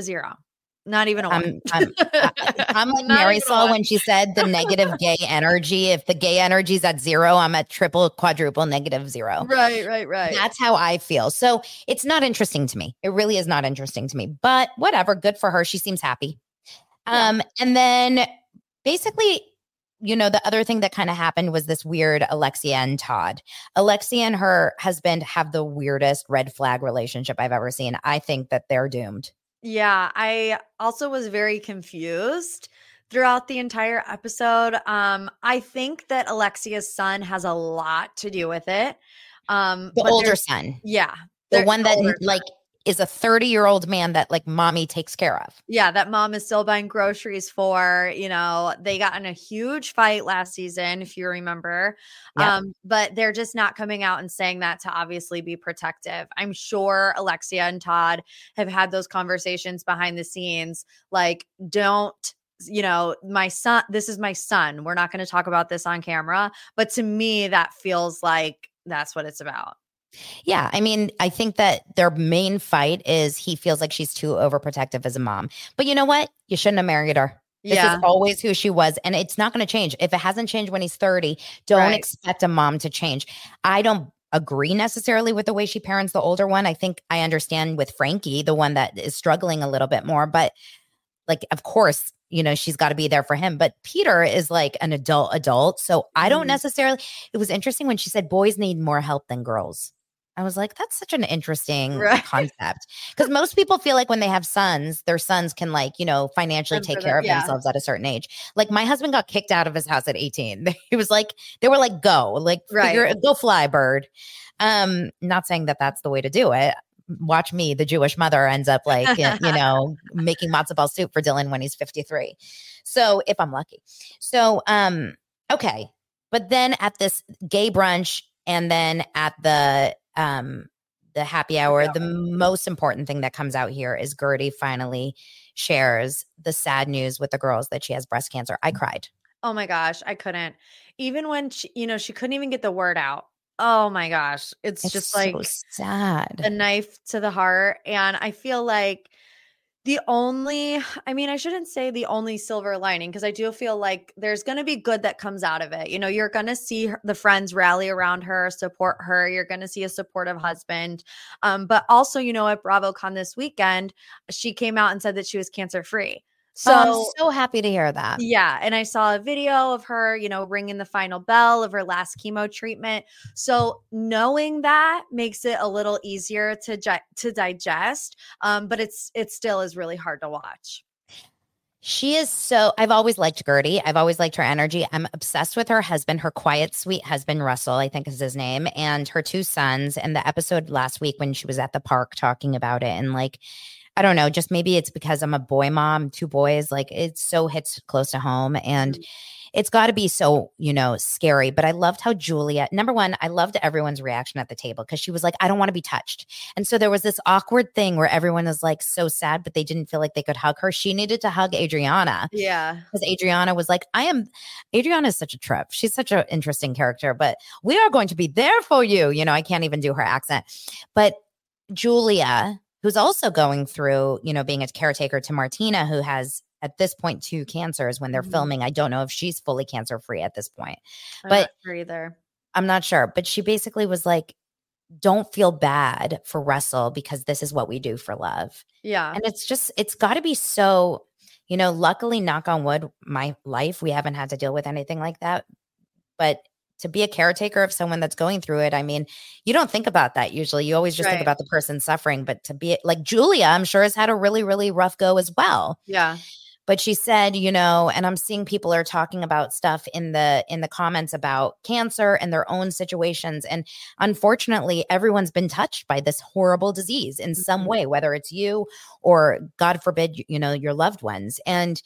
Zero. Not even a one. I'm, I'm, I'm (laughs) like Mary Saul when she said the negative (laughs) gay energy. If the gay energy is at zero, I'm at triple, quadruple, negative zero. Right, right, right. That's how I feel. So it's not interesting to me. It really is not interesting to me. But whatever, good for her. She seems happy. Yeah. Um, and then basically, you know, the other thing that kind of happened was this weird Alexia and Todd. Alexia and her husband have the weirdest red flag relationship I've ever seen. I think that they're doomed. yeah, I also was very confused throughout the entire episode. Um, I think that Alexia's son has a lot to do with it. Um, The older son, yeah, the one that like is a 30 year old man that like mommy takes care of. yeah, that mom is still buying groceries for. You know, they got in a huge fight last season, if you remember. Yeah. Um, but they're just not coming out and saying that to obviously be protective. I'm sure Alexia and Todd have had those conversations behind the scenes, like, don't. You know, my son, this is my son. We're not going to talk about this on camera. But to me, that feels like that's what it's about. Yeah, I mean, I think that their main fight is he feels like she's too overprotective as a mom. But you know what? You shouldn't have married her. This yeah. is always who she was, and it's not going to change. If it hasn't changed when he's 30, don't Right. expect a mom to change. I don't agree necessarily with the way she parents the older one. I think I understand with Frankie, the one that is struggling a little bit more, but like, of course, you know, she's got to be there for him. But Peter is like an adult adult. So I don't Mhm. necessarily, it was interesting when she said boys need more help than girls. I was like, that's such an interesting Right. (laughs) concept. Because most people feel like when they have sons, their sons can, like, you know, financially take care of yeah. themselves at a certain age. Like, my husband got kicked out of his house at 18. (laughs) He was like, they were like, go, like, figure, go fly, bird. Um, not saying that that's the way to do it. Watch me, the Jewish mother ends up like, you (laughs) know, making matzo ball soup for Dylan when he's 53. So if I'm lucky. So, um, okay. But then at this gay brunch and then at the, um, the happy hour, the most important thing that comes out here is Guerdy finally shares the sad news with the girls that she has breast cancer. I cried. Oh my gosh, I couldn't. Even when she, you know, she couldn't even get the word out. Oh my gosh, it's, It's just so like sad. a knife to the heart. And I feel like the only, I mean, I shouldn't say the only silver lining because I do feel like there's going to be good that comes out of it. You know, you're going to see the friends rally around her, support her. You're going to see a supportive husband. Um, but also, you know, at BravoCon this weekend, she came out and said that she was cancer free. So, So I'm so happy to hear that. yeah, and I saw a video of her, you know, ringing the final bell of her last chemo treatment. So knowing that makes it a little easier to gi- to digest, um, but it's it still is really hard to watch. She is so. I've always liked Guerdy. I've always liked her energy. I'm obsessed with her husband, her quiet, sweet husband, Russell, I think is his name, and her two sons. And the episode last week when she was at the park talking about it, and like, I don't know, just maybe it's because I'm a boy mom, two boys, like it so hits close to home. And mm-hmm. it's got to be so, you know, scary. But I loved how Julia, number one, I loved everyone's reaction at the table because she was like, I don't want to be touched. And so there was this awkward thing where everyone was like so sad, but they didn't feel like they could hug her. She needed to hug Adriana Yeah, because Adriana was like, I am, Adriana is such a trip. She's such an interesting character, but we are going to be there for you. You know, I can't even do her accent. But Julia, who's also going through, you know, being a caretaker to Martina, who has at this point two cancers when they're Mhm. filming. I don't know if she's fully cancer free at this point. I'm But- sure either. I'm not sure, but she basically was like, don't feel bad for Russell because this is what we do for love. Yeah, And it's just, it's got to be so, you know, luckily, knock on wood, my life, we haven't had to deal with anything like that. But to be a caretaker of someone that's going through it. I mean, you don't think about that usually. You always just Right. think about the person suffering, but to be like Julia, I'm sure has had a really, really rough go as well. Yeah. But she said, you know, and I'm seeing people are talking about stuff in the in the comments about cancer and their own situations. And unfortunately, everyone's been touched by this horrible disease in some Mhm. way, whether it's you or God forbid, you know, your loved ones. And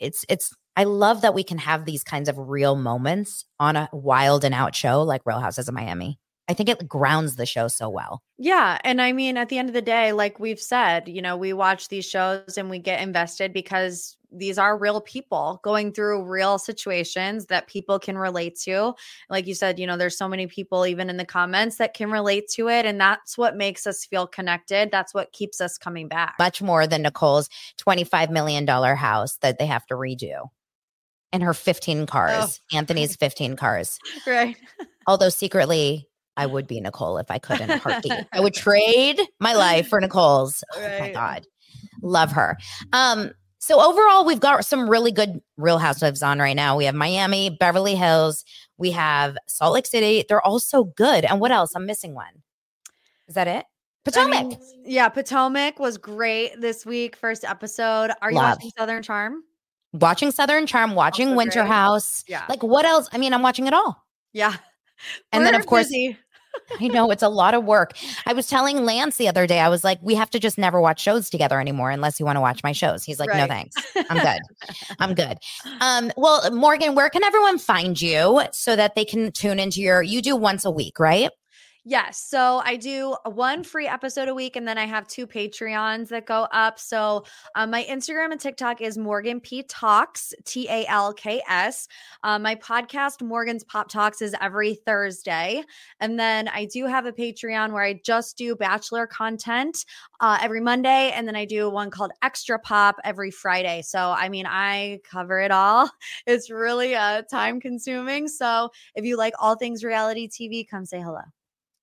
it's it's I love that we can have these kinds of real moments on a wild and out show like Real Houses of Miami. I think it grounds the show so well. Yeah. And I mean, at the end of the day, like we've said, you know, we watch these shows and we get invested because these are real people going through real situations that people can relate to. Like you said, you know, there's so many people, even in the comments, that can relate to it. And that's what makes us feel connected. That's what keeps us coming back. Much more than Nicole's $25 million house that they have to redo. And her 15 cars, Anthony's 15 cars. (laughs) right. Although secretly, I (laughs) would be Nicole if I could in a heartbeat. I would trade my life for Nicole's. Oh my God. Love her. Um, so overall, we've got some really good Real Housewives on right now. We have Miami, Beverly Hills, we have Salt Lake City. They're all so good. And what else? I'm missing one. Is that it? I Potomac. mean, yeah. Potomac was great this week. First episode. Are you Love. watching Southern Charm? Watching Southern Charm, watching Winter. House. Yeah. Like what else? I mean, I'm watching it all. Yeah. And then, We're of course. (laughs) I know it's a lot of work. (laughs) I was telling Lance the other day, I was like, we have to just never watch shows together anymore unless you want to watch my shows. He's like, no thanks. I'm good. (laughs) I'm good. Um, well, Morgan, where can everyone find you so that they can tune into your you do once a week, right? Yes. So I do one free episode a week, and then I have two Patreons that go up. So um, my Instagram and TikTok is Morgan P Talks, T A L K S. Um, my podcast, Morgan's Pop Talks, is every Thursday. And then I do have a Patreon where I just do Bachelor content uh, every Monday. And then I do one called Extra Pop every Friday. So, I mean, I cover it all. (laughs) It's really uh, time consuming. So, if you like all things reality TV, come say hello.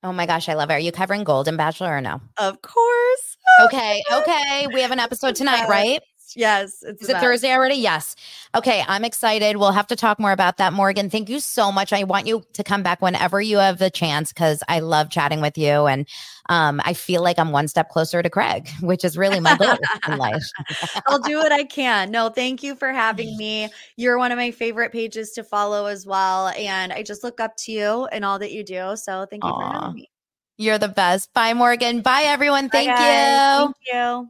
Oh my gosh, I love it. Are you covering Golden Bachelor or no? Of course. Okay, okay. We have an episode tonight, (laughs) right? Yes. It's Is it best. Thursday already? Yes. Okay, I'm excited. We'll have to talk more about that, Morgan. Thank you so much. I want you to come back whenever you have the chance because I love chatting with you, and um, I feel like I'm one step closer to Craig, which is really my goal in life. (laughs) I'll do what I can. No, thank you for having (laughs) me. You're one of my favorite pages to follow as well. And I just look up to you and all that you do. So thank you for having me. You're the best. Bye, Morgan. Bye, everyone. Thank guys. you. Thank you.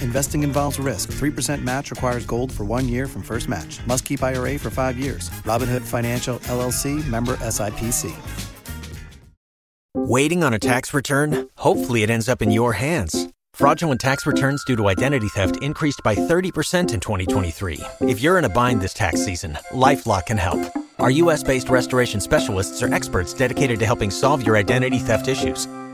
Investing involves risk. 3% match requires gold for one year from first match. Must keep IRA for five years. Robinhood Financial LLC member SIPC. Waiting on a tax return? Hopefully, it ends up in your hands. Fraudulent tax returns due to identity theft increased by 30% in 2023. If you're in a bind this tax season, LifeLock can help. Our US based restoration specialists are experts dedicated to helping solve your identity theft issues.